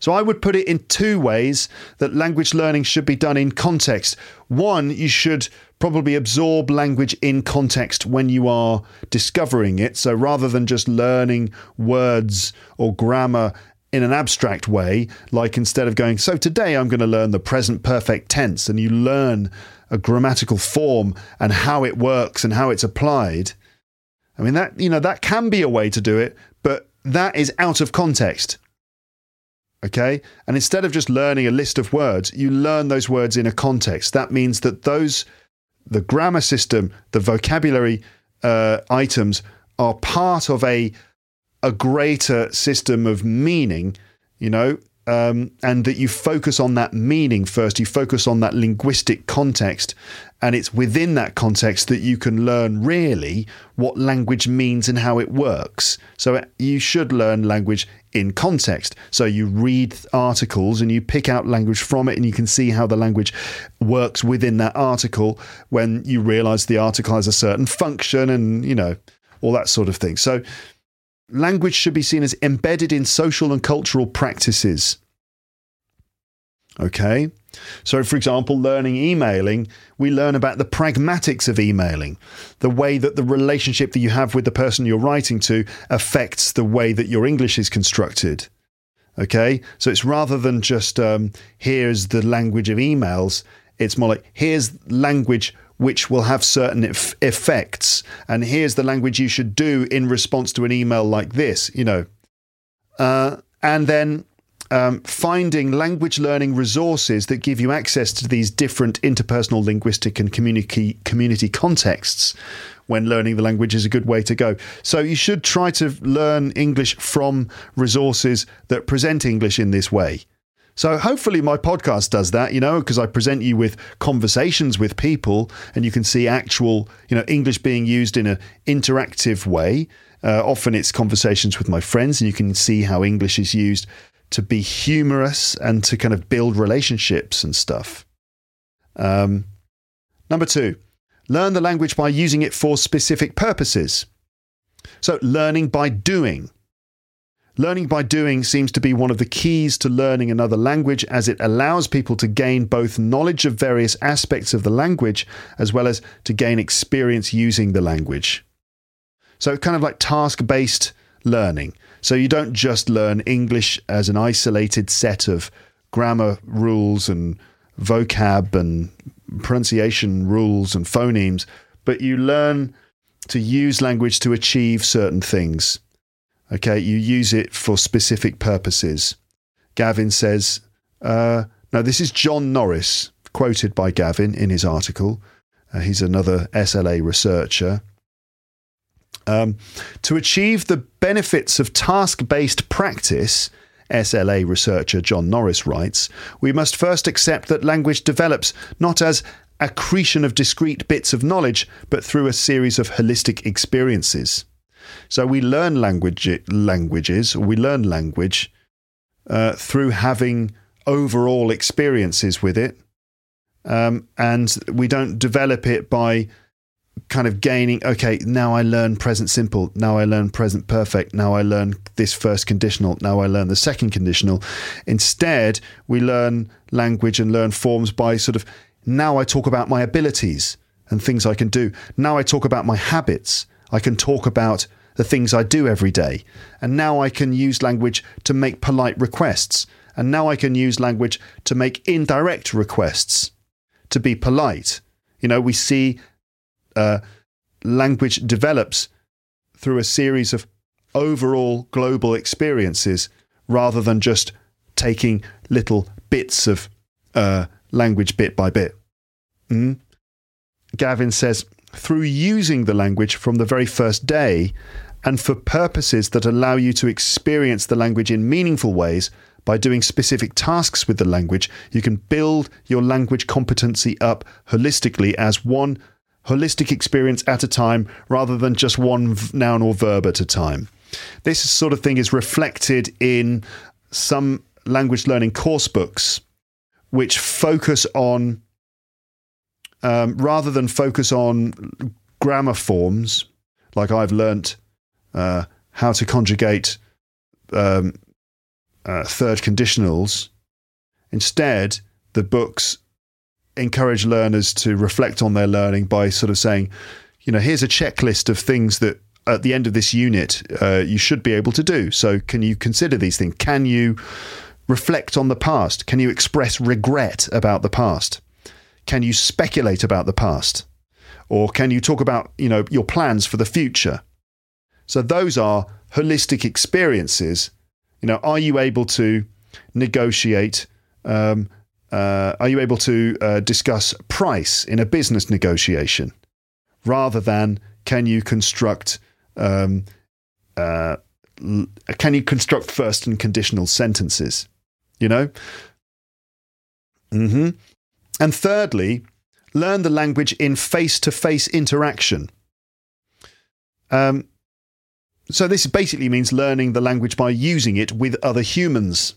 So I would put it in two ways that language learning should be done in context. One, you should probably absorb language in context when you are discovering it. So rather than just learning words or grammar in an abstract way, like instead of going, so today I'm going to learn the present perfect tense, and you learn a grammatical form and how it works and how it's applied. I mean, that, you know, that can be a way to do it, but that is out of context. Okay. And instead of just learning a list of words, you learn those words in a context. That means that those, the grammar system, the vocabulary uh, items are part of a, a greater system of meaning, you know, um, and that you focus on that meaning first. You focus on that linguistic context, and it's within that context that you can learn really what language means and how it works. So uh, you should learn language in context. So you read articles and you pick out language from it, and you can see how the language works within that article when you realize the article has a certain function and, you know, all that sort of thing. So language should be seen as embedded in social and cultural practices. Okay. So, for example, learning emailing, we learn about the pragmatics of emailing, the way that the relationship that you have with the person you're writing to affects the way that your English is constructed. Okay. So, it's rather than just um, here's the language of emails, it's more like here's language which will have certain effects. And here's the language you should do in response to an email like this, you know. Uh, and then um, finding language learning resources that give you access to these different interpersonal linguistic and community, community contexts when learning the language is a good way to go. So you should try to learn English from resources that present English in this way. So hopefully my podcast does that, you know, because I present you with conversations with people and you can see actual, you know, English being used in an interactive way. Uh, often it's conversations with my friends and you can see how English is used to be humorous and to kind of build relationships and stuff. Um, number two, learn the language by using it for specific purposes. So learning by doing. Learning by doing seems to be one of the keys to learning another language as it allows people to gain both knowledge of various aspects of the language as well as to gain experience using the language. So, kind of like task based learning. So, you don't just learn English as an isolated set of grammar rules and vocab and pronunciation rules and phonemes, but you learn to use language to achieve certain things. Okay, you use it for specific purposes. Gavin says, uh, now this is John Norris, quoted by Gavin in his article. Uh, he's another SLA researcher. Um, to achieve the benefits of task based practice, SLA researcher John Norris writes, we must first accept that language develops not as accretion of discrete bits of knowledge, but through a series of holistic experiences. So we learn language, languages, we learn language uh, through having overall experiences with it. Um, and we don't develop it by kind of gaining, okay, now I learn present simple, now I learn present perfect, now I learn this first conditional, now I learn the second conditional. Instead, we learn language and learn forms by sort of now I talk about my abilities and things I can do. Now I talk about my habits. I can talk about the things I do every day. And now I can use language to make polite requests. And now I can use language to make indirect requests to be polite. You know, we see uh, language develops through a series of overall global experiences rather than just taking little bits of uh, language bit by bit. Mm? Gavin says, through using the language from the very first day and for purposes that allow you to experience the language in meaningful ways by doing specific tasks with the language, you can build your language competency up holistically as one holistic experience at a time rather than just one noun or verb at a time. This sort of thing is reflected in some language learning course books, which focus on um, rather than focus on grammar forms, like I've learnt uh, how to conjugate um, uh, third conditionals. Instead, the books encourage learners to reflect on their learning by sort of saying, you know, here's a checklist of things that at the end of this unit uh, you should be able to do. So, can you consider these things? Can you reflect on the past? Can you express regret about the past? Can you speculate about the past? Or can you talk about, you know, your plans for the future? So those are holistic experiences. You know, are you able to negotiate? Um, uh, are you able to uh, discuss price in a business negotiation rather than can you construct um, uh, can you construct first and conditional sentences? You know. Hmm. And thirdly, learn the language in face-to-face interaction. Um, so this basically means learning the language by using it with other humans.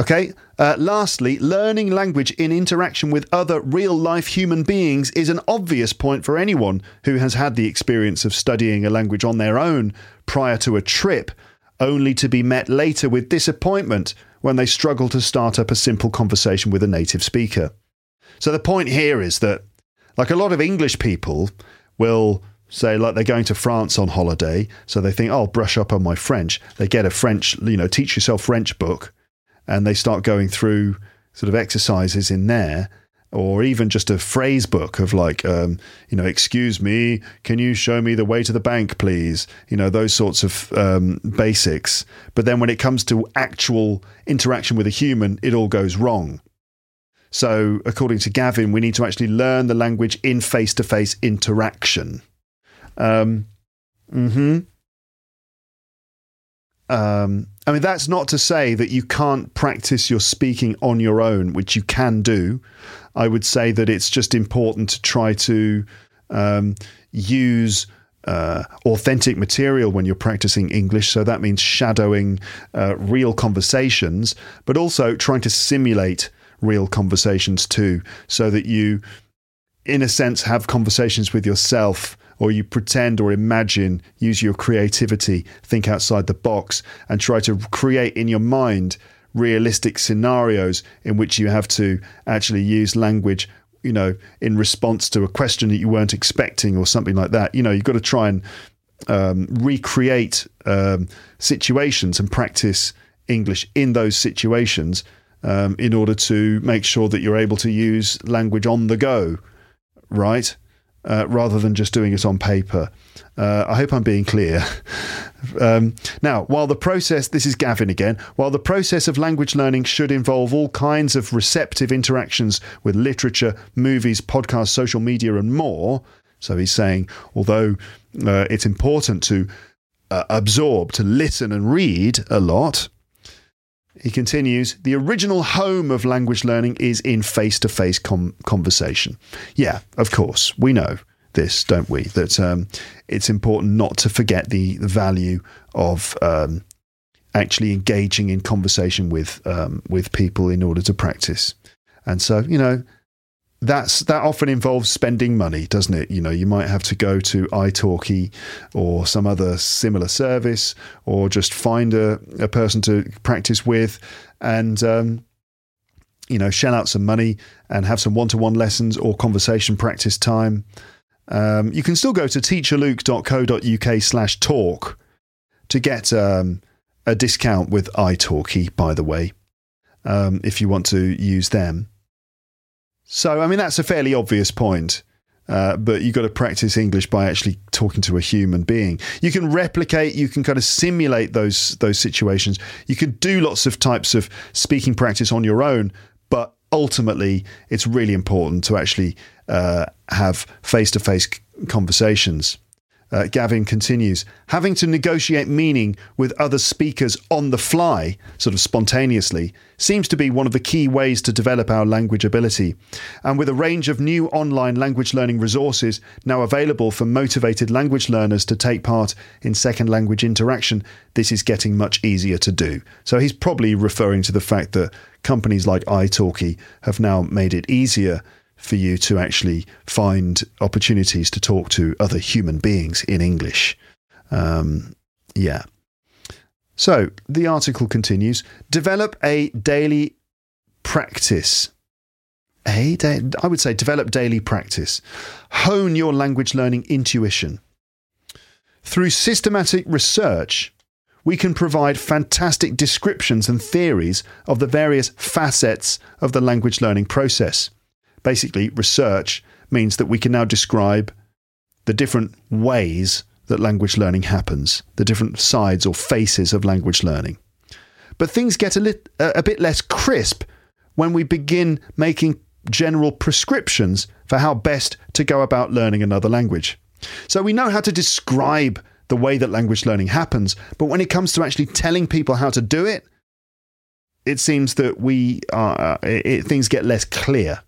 Okay. Uh, lastly, learning language in interaction with other real life human beings is an obvious point for anyone who has had the experience of studying a language on their own prior to a trip, only to be met later with disappointment when they struggle to start up a simple conversation with a native speaker. So the point here is that, like a lot of English people will say, like they're going to France on holiday, so they think, oh, I'll brush up on my French. They get a French, you know, teach yourself French book, and they start going through sort of exercises in there or even just a phrase book of like, um, you know, excuse me, can you show me the way to the bank, please? You know, those sorts of um, basics. But then when it comes to actual interaction with a human, it all goes wrong. So, according to Gavin, we need to actually learn the language in face to face interaction. Um, hmm. Um, I mean, that's not to say that you can't practice your speaking on your own, which you can do. I would say that it's just important to try to um, use uh, authentic material when you're practicing English. So that means shadowing uh, real conversations, but also trying to simulate real conversations too, so that you, in a sense, have conversations with yourself or you pretend or imagine, use your creativity, think outside the box, and try to create in your mind realistic scenarios in which you have to actually use language you know in response to a question that you weren't expecting or something like that. You know you've got to try and um, recreate um, situations and practice english in those situations um, in order to make sure that you're able to use language on the go right uh, rather than just doing it on paper. Uh, I hope I'm being clear. um, now, while the process, this is Gavin again, while the process of language learning should involve all kinds of receptive interactions with literature, movies, podcasts, social media, and more, so he's saying, although uh, it's important to uh, absorb, to listen and read a lot, he continues, the original home of language learning is in face to face conversation. Yeah, of course, we know this, don't we? That um, it's important not to forget the, the value of um, actually engaging in conversation with um, with people in order to practice. And so, you know, that's that often involves spending money, doesn't it? You know, you might have to go to italki or some other similar service, or just find a, a person to practice with, and um, you know, shell out some money and have some one-to-one lessons or conversation practice time. Um, you can still go to teacherluke.co.uk/slash talk to get um, a discount with italki. By the way, um, if you want to use them. So, I mean, that's a fairly obvious point. Uh, but you've got to practice English by actually talking to a human being. You can replicate, you can kind of simulate those those situations. You can do lots of types of speaking practice on your own, but ultimately, it's really important to actually uh, have face to face conversations. Uh, Gavin continues, having to negotiate meaning with other speakers on the fly, sort of spontaneously, seems to be one of the key ways to develop our language ability. And with a range of new online language learning resources now available for motivated language learners to take part in second language interaction, this is getting much easier to do. So he's probably referring to the fact that companies like italki have now made it easier for you to actually find opportunities to talk to other human beings in English. Um, yeah. So the article continues develop a daily practice. A I would say develop daily practice. Hone your language learning intuition. Through systematic research, we can provide fantastic descriptions and theories of the various facets of the language learning process. Basically, research means that we can now describe the different ways that language learning happens, the different sides or faces of language learning. But things get a, lit, a bit less crisp when we begin making general prescriptions for how best to go about learning another language. So we know how to describe the way that language learning happens, but when it comes to actually telling people how to do it, it seems that we are, uh, it, things get less clear.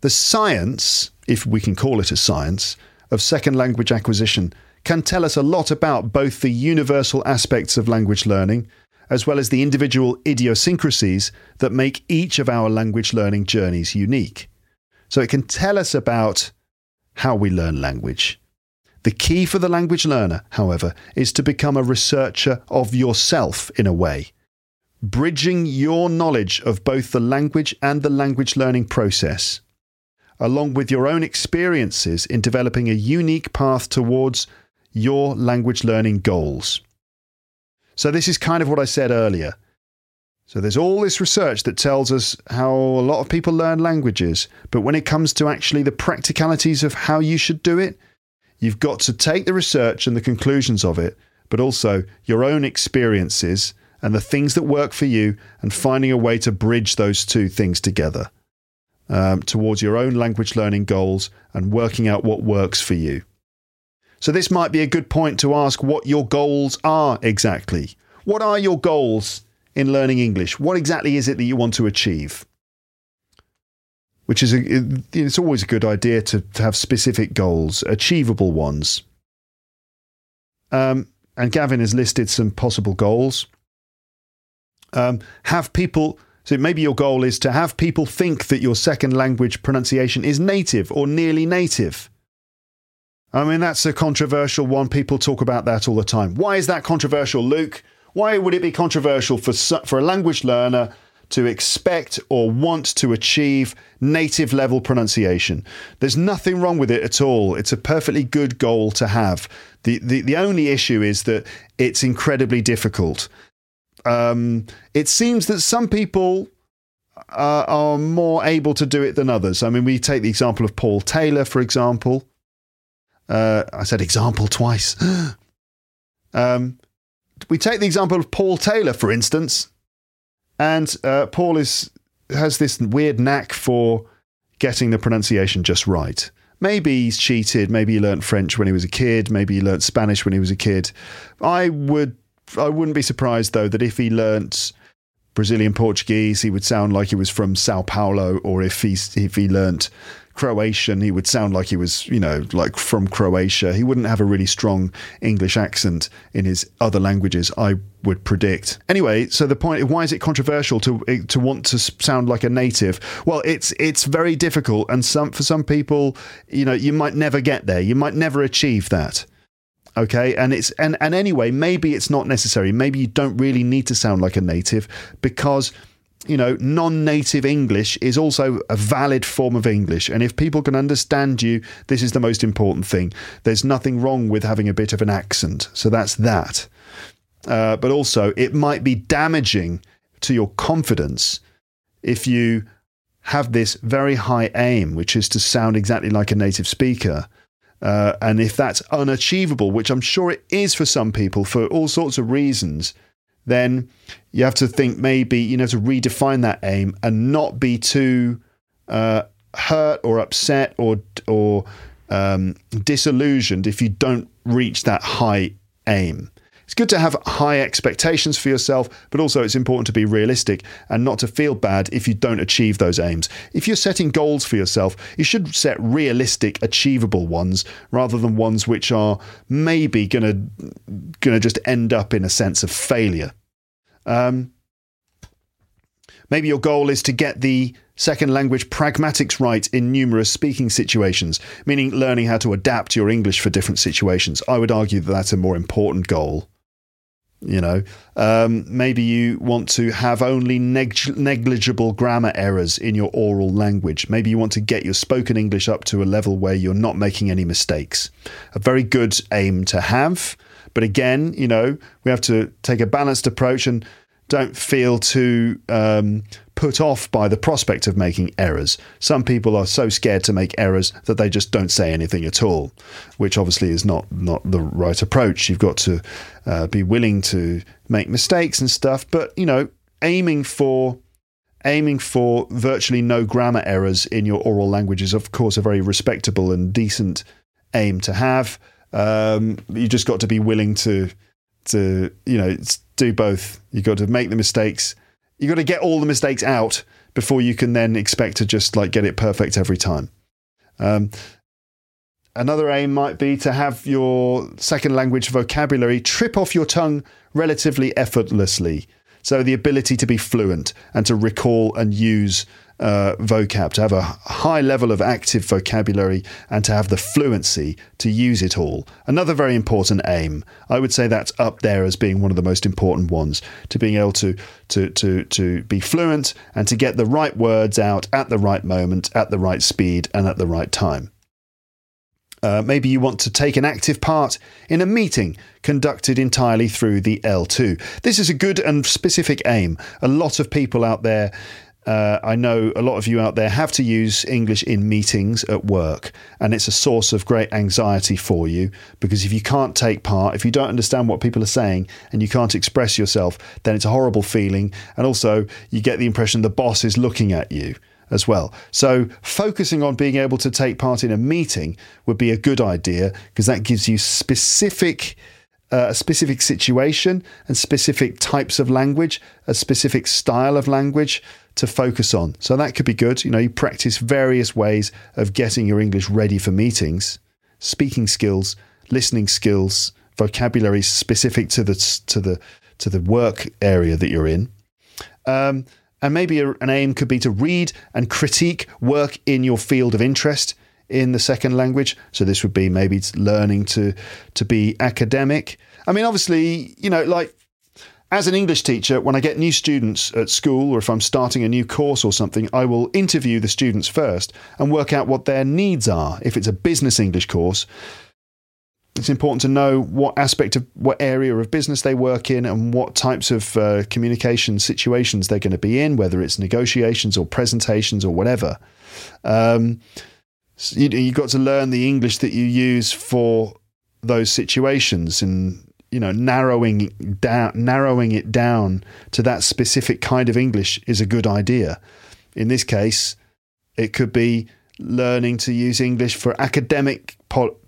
The science, if we can call it a science, of second language acquisition can tell us a lot about both the universal aspects of language learning as well as the individual idiosyncrasies that make each of our language learning journeys unique. So it can tell us about how we learn language. The key for the language learner, however, is to become a researcher of yourself in a way, bridging your knowledge of both the language and the language learning process, along with your own experiences in developing a unique path towards your language learning goals. So, this is kind of what I said earlier. So, there's all this research that tells us how a lot of people learn languages, but when it comes to actually the practicalities of how you should do it, you've got to take the research and the conclusions of it, but also your own experiences and the things that work for you, and finding a way to bridge those two things together um, towards your own language learning goals and working out what works for you. So, this might be a good point to ask what your goals are exactly. What are your goals in learning English? What exactly is it that you want to achieve? Which is, a, it's always a good idea to, to have specific goals, achievable ones. Um, and Gavin has listed some possible goals. Um, have people, so maybe your goal is to have people think that your second language pronunciation is native or nearly native. I mean, that's a controversial one. People talk about that all the time. Why is that controversial, Luke? Why would it be controversial for, for a language learner to expect or want to achieve native level pronunciation? There's nothing wrong with it at all. It's a perfectly good goal to have. The, the, the only issue is that it's incredibly difficult. Um, it seems that some people uh, are more able to do it than others. I mean, we take the example of Paul Taylor, for example. Uh, I said example twice. um, we take the example of Paul Taylor, for instance, and uh, Paul is has this weird knack for getting the pronunciation just right. Maybe he's cheated. Maybe he learnt French when he was a kid. Maybe he learnt Spanish when he was a kid. I would, I wouldn't be surprised though that if he learnt Brazilian Portuguese, he would sound like he was from Sao Paulo, or if he if he learnt Croatian, he would sound like he was, you know, like from Croatia. He wouldn't have a really strong English accent in his other languages, I would predict. Anyway, so the point why is it controversial to to want to sound like a native? Well, it's it's very difficult and some for some people, you know, you might never get there. You might never achieve that okay and it's and and anyway maybe it's not necessary maybe you don't really need to sound like a native because you know, non native English is also a valid form of English. And if people can understand you, this is the most important thing. There's nothing wrong with having a bit of an accent. So that's that. Uh, but also, it might be damaging to your confidence if you have this very high aim, which is to sound exactly like a native speaker. Uh, and if that's unachievable, which I'm sure it is for some people for all sorts of reasons, then you have to think maybe you know to redefine that aim and not be too uh, hurt or upset or or um, disillusioned if you don't reach that high aim. It's good to have high expectations for yourself, but also it's important to be realistic and not to feel bad if you don't achieve those aims. If you're setting goals for yourself, you should set realistic, achievable ones rather than ones which are maybe going to going to just end up in a sense of failure. Um, maybe your goal is to get the second language pragmatics right in numerous speaking situations, meaning learning how to adapt your English for different situations. I would argue that that's a more important goal You know, um, maybe you want to have only neg- negligible grammar errors in your oral language. Maybe you want to get your spoken English up to a level where you're not making any mistakes. A very good aim to have. But again, you know, we have to take a balanced approach and don't feel too um, put off by the prospect of making errors. Some people are so scared to make errors that they just don't say anything at all, which obviously is not not the right approach. You've got to uh, be willing to make mistakes and stuff, but you know, aiming for aiming for virtually no grammar errors in your oral language is, of course, a very respectable and decent aim to have. Um, you just got to be willing to to you know do both. You got to make the mistakes. You got to get all the mistakes out before you can then expect to just like get it perfect every time. Um, another aim might be to have your second language vocabulary trip off your tongue relatively effortlessly. So the ability to be fluent and to recall and use uh, vocab, to have a high level of active vocabulary, and to have the fluency to use it all. Another very important aim. I would say that's up there as being one of the most important ones. To being able to to to to be fluent and to get the right words out at the right moment, at the right speed, and at the right time. Uh, maybe you want to take an active part in a meeting conducted entirely through the L2. This is a good and specific aim. A lot of people out there uh, I know a lot of you out there have to use English in meetings at work, and it's a source of great anxiety for you because if you can't take part, if you don't understand what people are saying, and you can't express yourself, then it's a horrible feeling. And also, you get the impression the boss is looking at you as well. So, focusing on being able to take part in a meeting would be a good idea because that gives you specific uh, a specific situation and specific types of language, a specific style of language to focus on. So that could be good. You know, you practice various ways of getting your English ready for meetings, speaking skills, listening skills, vocabulary specific to the to the to the work area that you're in. Um, and maybe a, an aim could be to read and critique work in your field of interest in the second language. So this would be maybe learning to to be academic. I mean, obviously, you know, like as an English teacher, when I get new students at school or if I'm starting a new course or something, I will interview the students first and work out what their needs are. If it's a business English course, it's important to know what aspect of what area of business they work in and what types of uh, communication situations they're going to be in, whether it's negotiations or presentations or whatever. Um, so you, you've got to learn the English that you use for those situations and you know narrowing down narrowing it down to that specific kind of english is a good idea. In this case it could be learning to use english for academic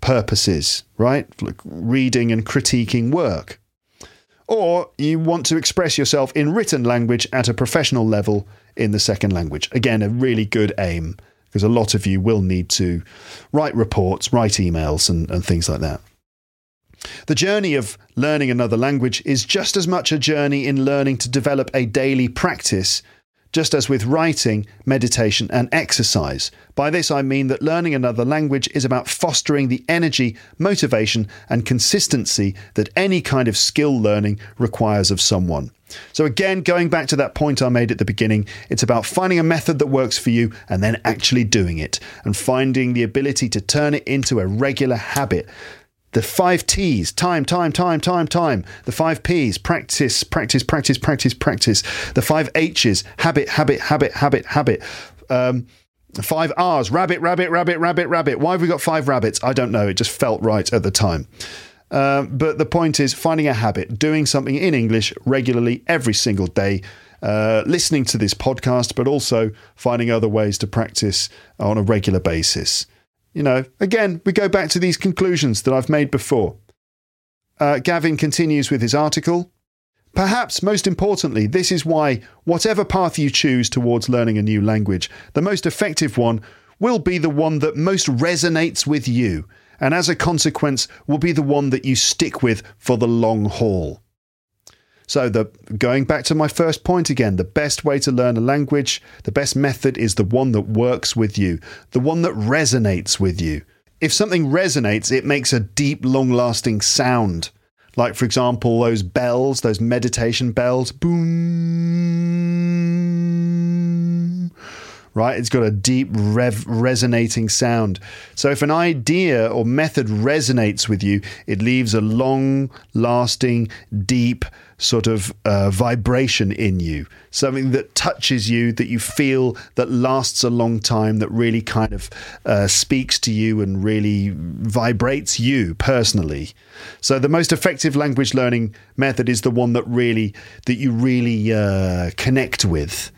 purposes right? Like reading and critiquing work. Or you want to express yourself in written language at a professional level in the second language. Again a really good aim because a lot of you will need to write reports write emails and, and things like that the journey of learning another language is just as much a journey in learning to develop a daily practice, just as with writing, meditation, and exercise. By this, I mean that learning another language is about fostering the energy, motivation, and consistency that any kind of skill learning requires of someone. So, again, going back to that point I made at the beginning, it's about finding a method that works for you and then actually doing it and finding the ability to turn it into a regular habit the five T's time, time, time, time, time. The five P's practice, practice, practice, practice, practice. The five H's habit, habit, habit, habit, habit. Um, five R's rabbit, rabbit, rabbit, rabbit, rabbit. Why have we got five rabbits? I don't know. It just felt right at the time. Um, but the point is finding a habit, doing something in English regularly every single day. Uh, listening to this podcast, but also finding other ways to practice on a regular basis. You know, again, we go back to these conclusions that I've made before. Uh, Gavin continues with his article. Perhaps most importantly, this is why, whatever path you choose towards learning a new language, the most effective one will be the one that most resonates with you, and as a consequence, will be the one that you stick with for the long haul. So, the going back to my first point again, the best way to learn a language, the best method is the one that works with you, the one that resonates with you. If something resonates, it makes a deep, long lasting sound, Like, for example, those bells, those meditation bells, boom, right? It's got a deep, rev- resonating sound. So, if an idea or method resonates with you, it leaves a long lasting, deep sort of uh, vibration in you, something that touches you, that you feel that lasts a long time, that really kind of uh, speaks to you and really vibrates you personally. So, the most effective language learning method is the one that really that you really uh, connect with.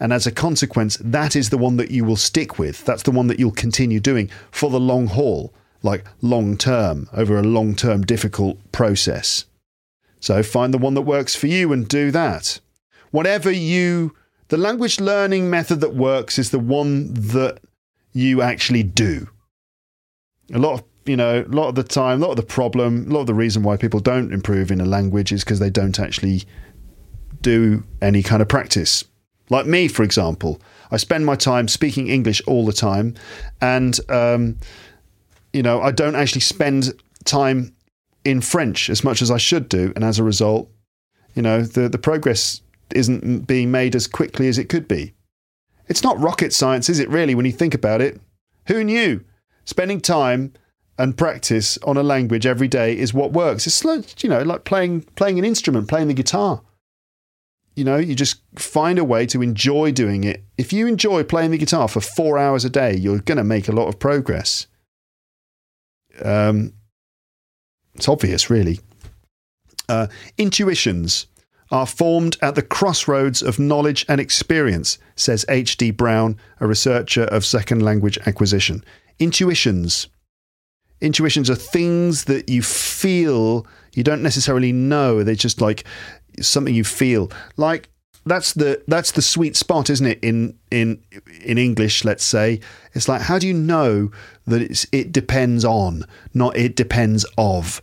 And as a consequence, that is the one that you will stick with. That's the one that you'll continue doing for the long haul, like long term, over a long term difficult process. So find the one that works for you and do that. Whatever you, the language learning method that works is the one that you actually do. A lot of, you know, a lot of the time, a lot of the problem, a lot of the reason why people don't improve in a language is because they don't actually do any kind of practice. Like me, for example, I spend my time speaking English all the time, and um, you know, I don't actually spend time in French as much as I should do, and as a result, you know, the the progress isn't being made as quickly as it could be. It's not rocket science, is it? Really, when you think about it, who knew? Spending time and practice on a language every day is what works. It's like, you know, like playing playing an instrument, playing the guitar you know, you just find a way to enjoy doing it. If you enjoy playing the guitar for four hours a day, you're going to make a lot of progress. Um, it's obvious, really. Uh, intuitions are formed at the crossroads of knowledge and experience, says H.D. Brown, a researcher of second language acquisition. Intuitions. Intuitions are things that you feel, you don't necessarily know. They're just like something you feel like that's the that's the sweet spot isn't it in in in english let's say it's like how do you know that it's it depends on not it depends of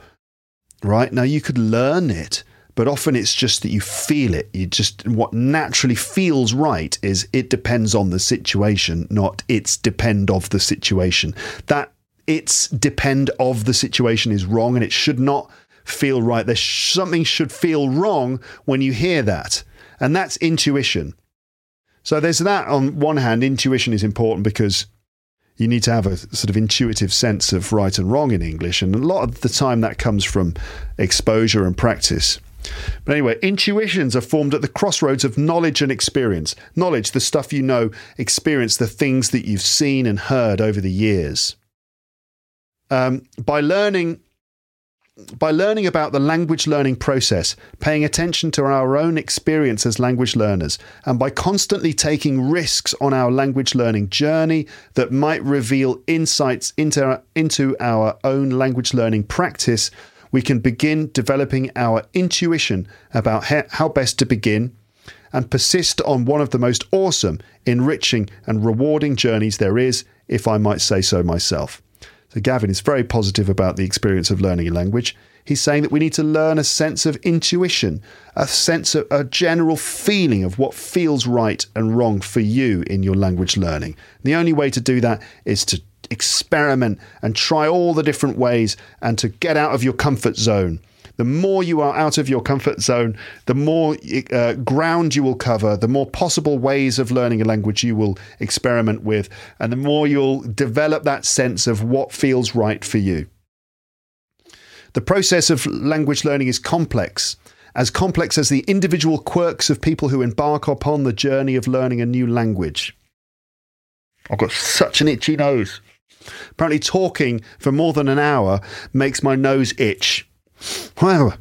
right now you could learn it but often it's just that you feel it you just what naturally feels right is it depends on the situation not it's depend of the situation that it's depend of the situation is wrong and it should not feel right. There's something should feel wrong when you hear that. And that's intuition. So there's that on one hand, intuition is important because you need to have a sort of intuitive sense of right and wrong in English. And a lot of the time that comes from exposure and practice. But anyway, intuitions are formed at the crossroads of knowledge and experience. Knowledge, the stuff you know, experience, the things that you've seen and heard over the years. Um, by learning by learning about the language learning process, paying attention to our own experience as language learners, and by constantly taking risks on our language learning journey that might reveal insights into, into our own language learning practice, we can begin developing our intuition about how best to begin and persist on one of the most awesome, enriching, and rewarding journeys there is, if I might say so myself. So Gavin is very positive about the experience of learning a language. He's saying that we need to learn a sense of intuition, a sense of a general feeling of what feels right and wrong for you in your language learning. The only way to do that is to experiment and try all the different ways and to get out of your comfort zone the more you are out of your comfort zone, the more uh, ground you will cover, the more possible ways of learning a language you will experiment with, and the more you'll develop that sense of what feels right for you. The process of language learning is complex, as complex as the individual quirks of people who embark upon the journey of learning a new language. I've got such an itchy nose. Apparently, talking for more than an hour makes my nose itch. However,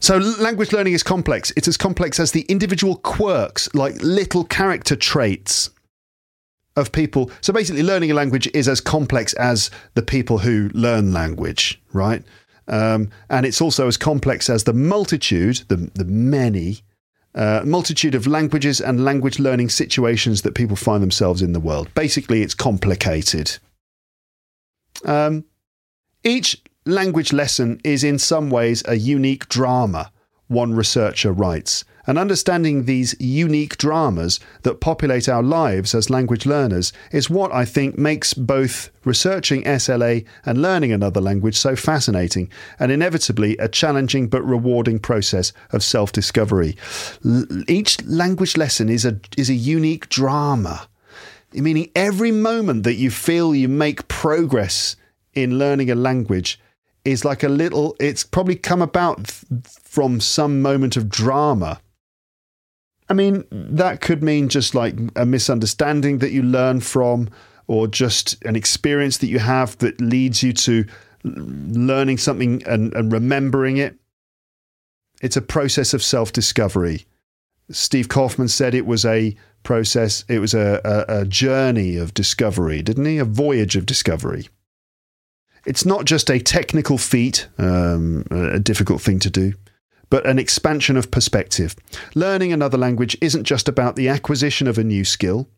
so language learning is complex. It's as complex as the individual quirks, like little character traits of people. So basically, learning a language is as complex as the people who learn language, right? Um, and it's also as complex as the multitude, the, the many, uh, multitude of languages and language learning situations that people find themselves in the world. Basically, it's complicated. Um, each language lesson is in some ways a unique drama, one researcher writes, And understanding these unique dramas that populate our lives as language learners is what I think makes both researching SLA and learning another language so fascinating and inevitably a challenging but rewarding process of self discovery. L- each language lesson is a, is a unique drama, meaning every moment that you feel you make progress in learning a language is like a little, it's probably come about from some moment of drama I mean, that could mean just like a misunderstanding that you learn from, or just an experience that you have that leads you to learning something and, and remembering it. It's a process of self discovery. Steve Kaufmann said it was a process, it was a, a, a journey of discovery, didn't he? A voyage of discovery. It's not just a technical feat, um, a difficult thing to do but an expansion of perspective. Learning another language isn't just about the acquisition of a new skill.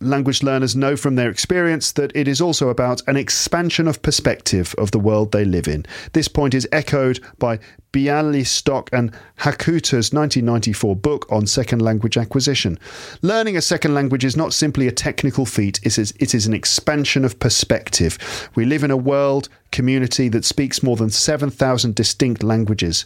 Language learners know from their experience that it is also about an expansion of perspective of the world they live in. This point is echoed by Bialystok and Hakuta's 1994 book on second language acquisition. Learning a second language is not simply a technical feat, it is, it is an expansion of perspective. We live in a world community that speaks more than 7,000 distinct languages.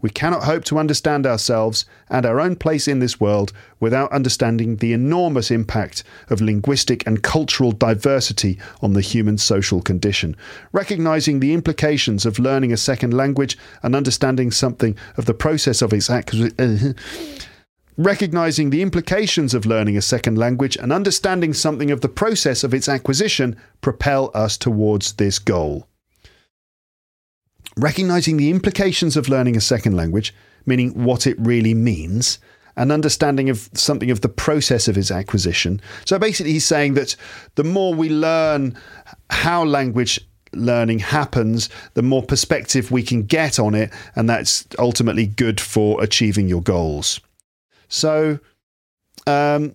We cannot hope to understand ourselves and our own place in this world without understanding the enormous impact of linguistic and cultural diversity on the human social condition. Recognizing the implications of learning a second language and understanding something of the process of its acquisition. Recognizing the implications of learning a second language and understanding something of the process of its acquisition propel us towards this goal. Recognizing the implications of learning a second language, meaning what it really means, and understanding of something of the process of its acquisition. So basically, he's saying that the more we learn how language learning happens, the more perspective we can get on it, and that's ultimately good for achieving your goals. So, um,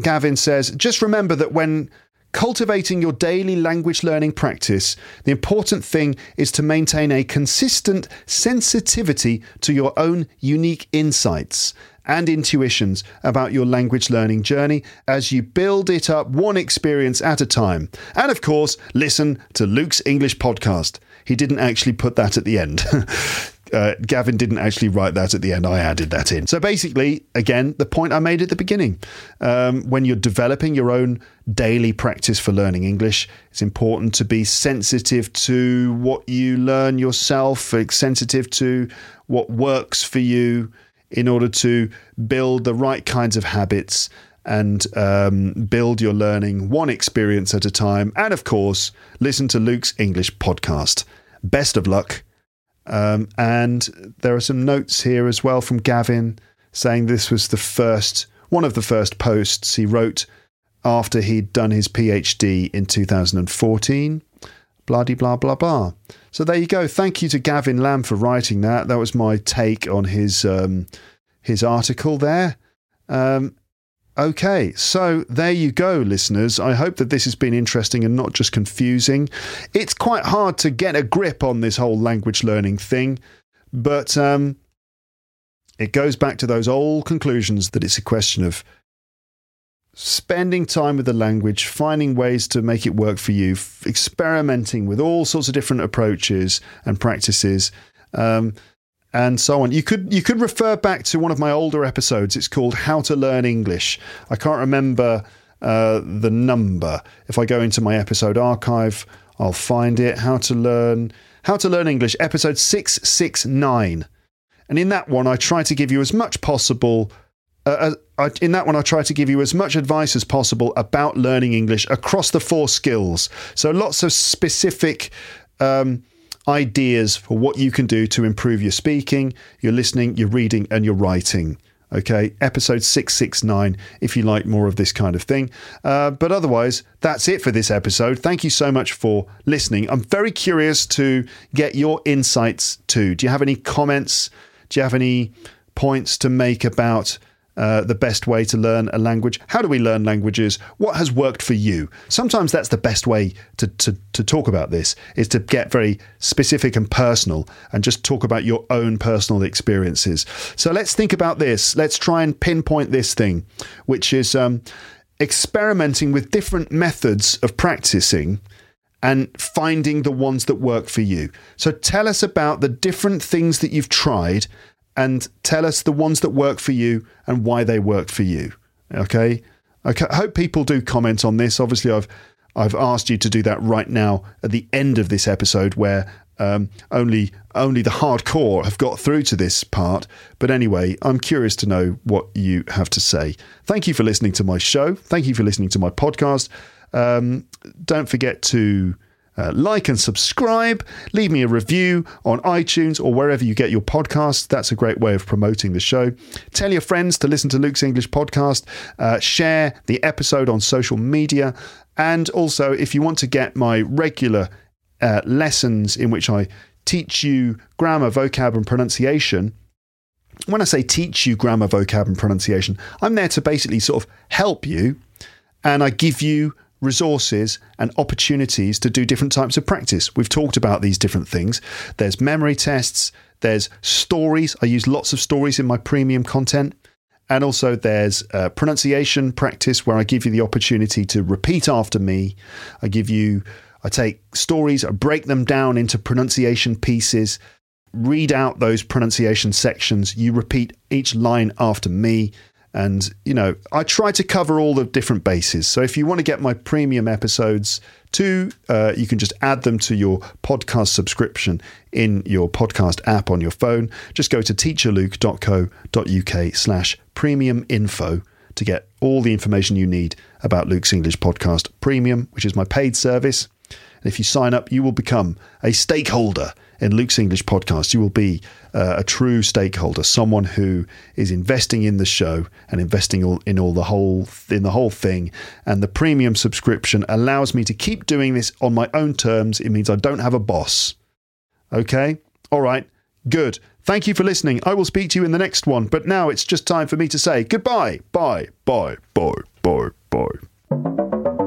Gavin says, just remember that when Cultivating your daily language learning practice, the important thing is to maintain a consistent sensitivity to your own unique insights and intuitions about your language learning journey as you build it up one experience at a time. And of course, listen to Luke's English podcast. He didn't actually put that at the end. Uh, Gavin didn't actually write that at the end. I added that in. So basically, again, the point I made at the beginning um, when you're developing your own daily practice for learning English, it's important to be sensitive to what you learn yourself, sensitive to what works for you in order to build the right kinds of habits and um, build your learning one experience at a time. And of course, listen to Luke's English podcast. Best of luck um, and there are some notes here as well from Gavin saying this was the first, one of the first posts he wrote after he'd done his PhD in 2014. Blah, blah, blah, blah. So there you go. Thank you to Gavin Lamb for writing that. That was my take on his um, his article there. Um, Okay, so there you go, listeners. I hope that this has been interesting and not just confusing. It's quite hard to get a grip on this whole language learning thing, but um, it goes back to those old conclusions that it's a question of spending time with the language, finding ways to make it work for you, experimenting with all sorts of different approaches and practices. Um, and so on. You could you could refer back to one of my older episodes. It's called How to Learn English. I can't remember uh, the number. If I go into my episode archive, I'll find it. How to learn How to Learn English, episode six six nine. And in that one, I try to give you as much possible. Uh, uh in that one, I try to give you as much advice as possible about learning English across the four skills. So lots of specific. Um, ideas for what you can do to improve your speaking, your listening, your reading, and your writing. Okay, episode 669 if you like more of this kind of thing. Uh, but otherwise, that's it for this episode. Thank you so much for listening. I'm very curious to get your insights too. Do you have any comments? Do you have any points to make about uh, the best way to learn a language? How do we learn languages? What has worked for you? Sometimes that's the best way to, to, to talk about this, is to get very specific and personal and just talk about your own personal experiences. So let's think about this. Let's try and pinpoint this thing, which is um, experimenting with different methods of practicing and finding the ones that work for you. So tell us about the different things that you've tried and tell us the ones that work for you and why they work for you. Okay? Okay. I hope people do comment on this. Obviously, I've I've asked you to do that right now at the end of this episode, where um, only only the hardcore have got through to this part. But anyway, I'm curious to know what you have to say. Thank you for listening to my show. Thank you for listening to my podcast. Um, don't forget to uh, like and subscribe. Leave me a review on iTunes or wherever you get your podcasts. That's a great way of promoting the show. Tell your friends to listen to Luke's English podcast. Uh, share the episode on social media. And also, if you want to get my regular uh, lessons in which I teach you grammar, vocab, and pronunciation, when I say teach you grammar, vocab, and pronunciation, I'm there to basically sort of help you and I give you resources and opportunities to do different types of practice. We've talked about these different things. There's memory tests, there's stories. I use lots of stories in my premium content. And also, there's uh, pronunciation practice where I give you the opportunity to repeat after me. I give you, I take stories, I break them down into pronunciation pieces, read out those pronunciation sections. You repeat each line after me. And, you know, I try to cover all the different bases. So if you want to get my premium episodes too, uh, you can just add them to your podcast subscription in your podcast app on your phone. Just go to teacherluke.co.uk slash premium info to get all the information you need about Luke's English Podcast Premium, which is my paid service. And if you sign up, you will become a stakeholder in Luke's English podcast. You will be uh, a true stakeholder, someone who is investing in the show and investing in all the whole in the whole thing. And the premium subscription allows me to keep doing this on my own terms. It means I don't have a boss. Okay, all right, good. Thank you for listening. I will speak to you in the next one. But now it's just time for me to say goodbye. Bye. Bye. Bye. Bye. Bye.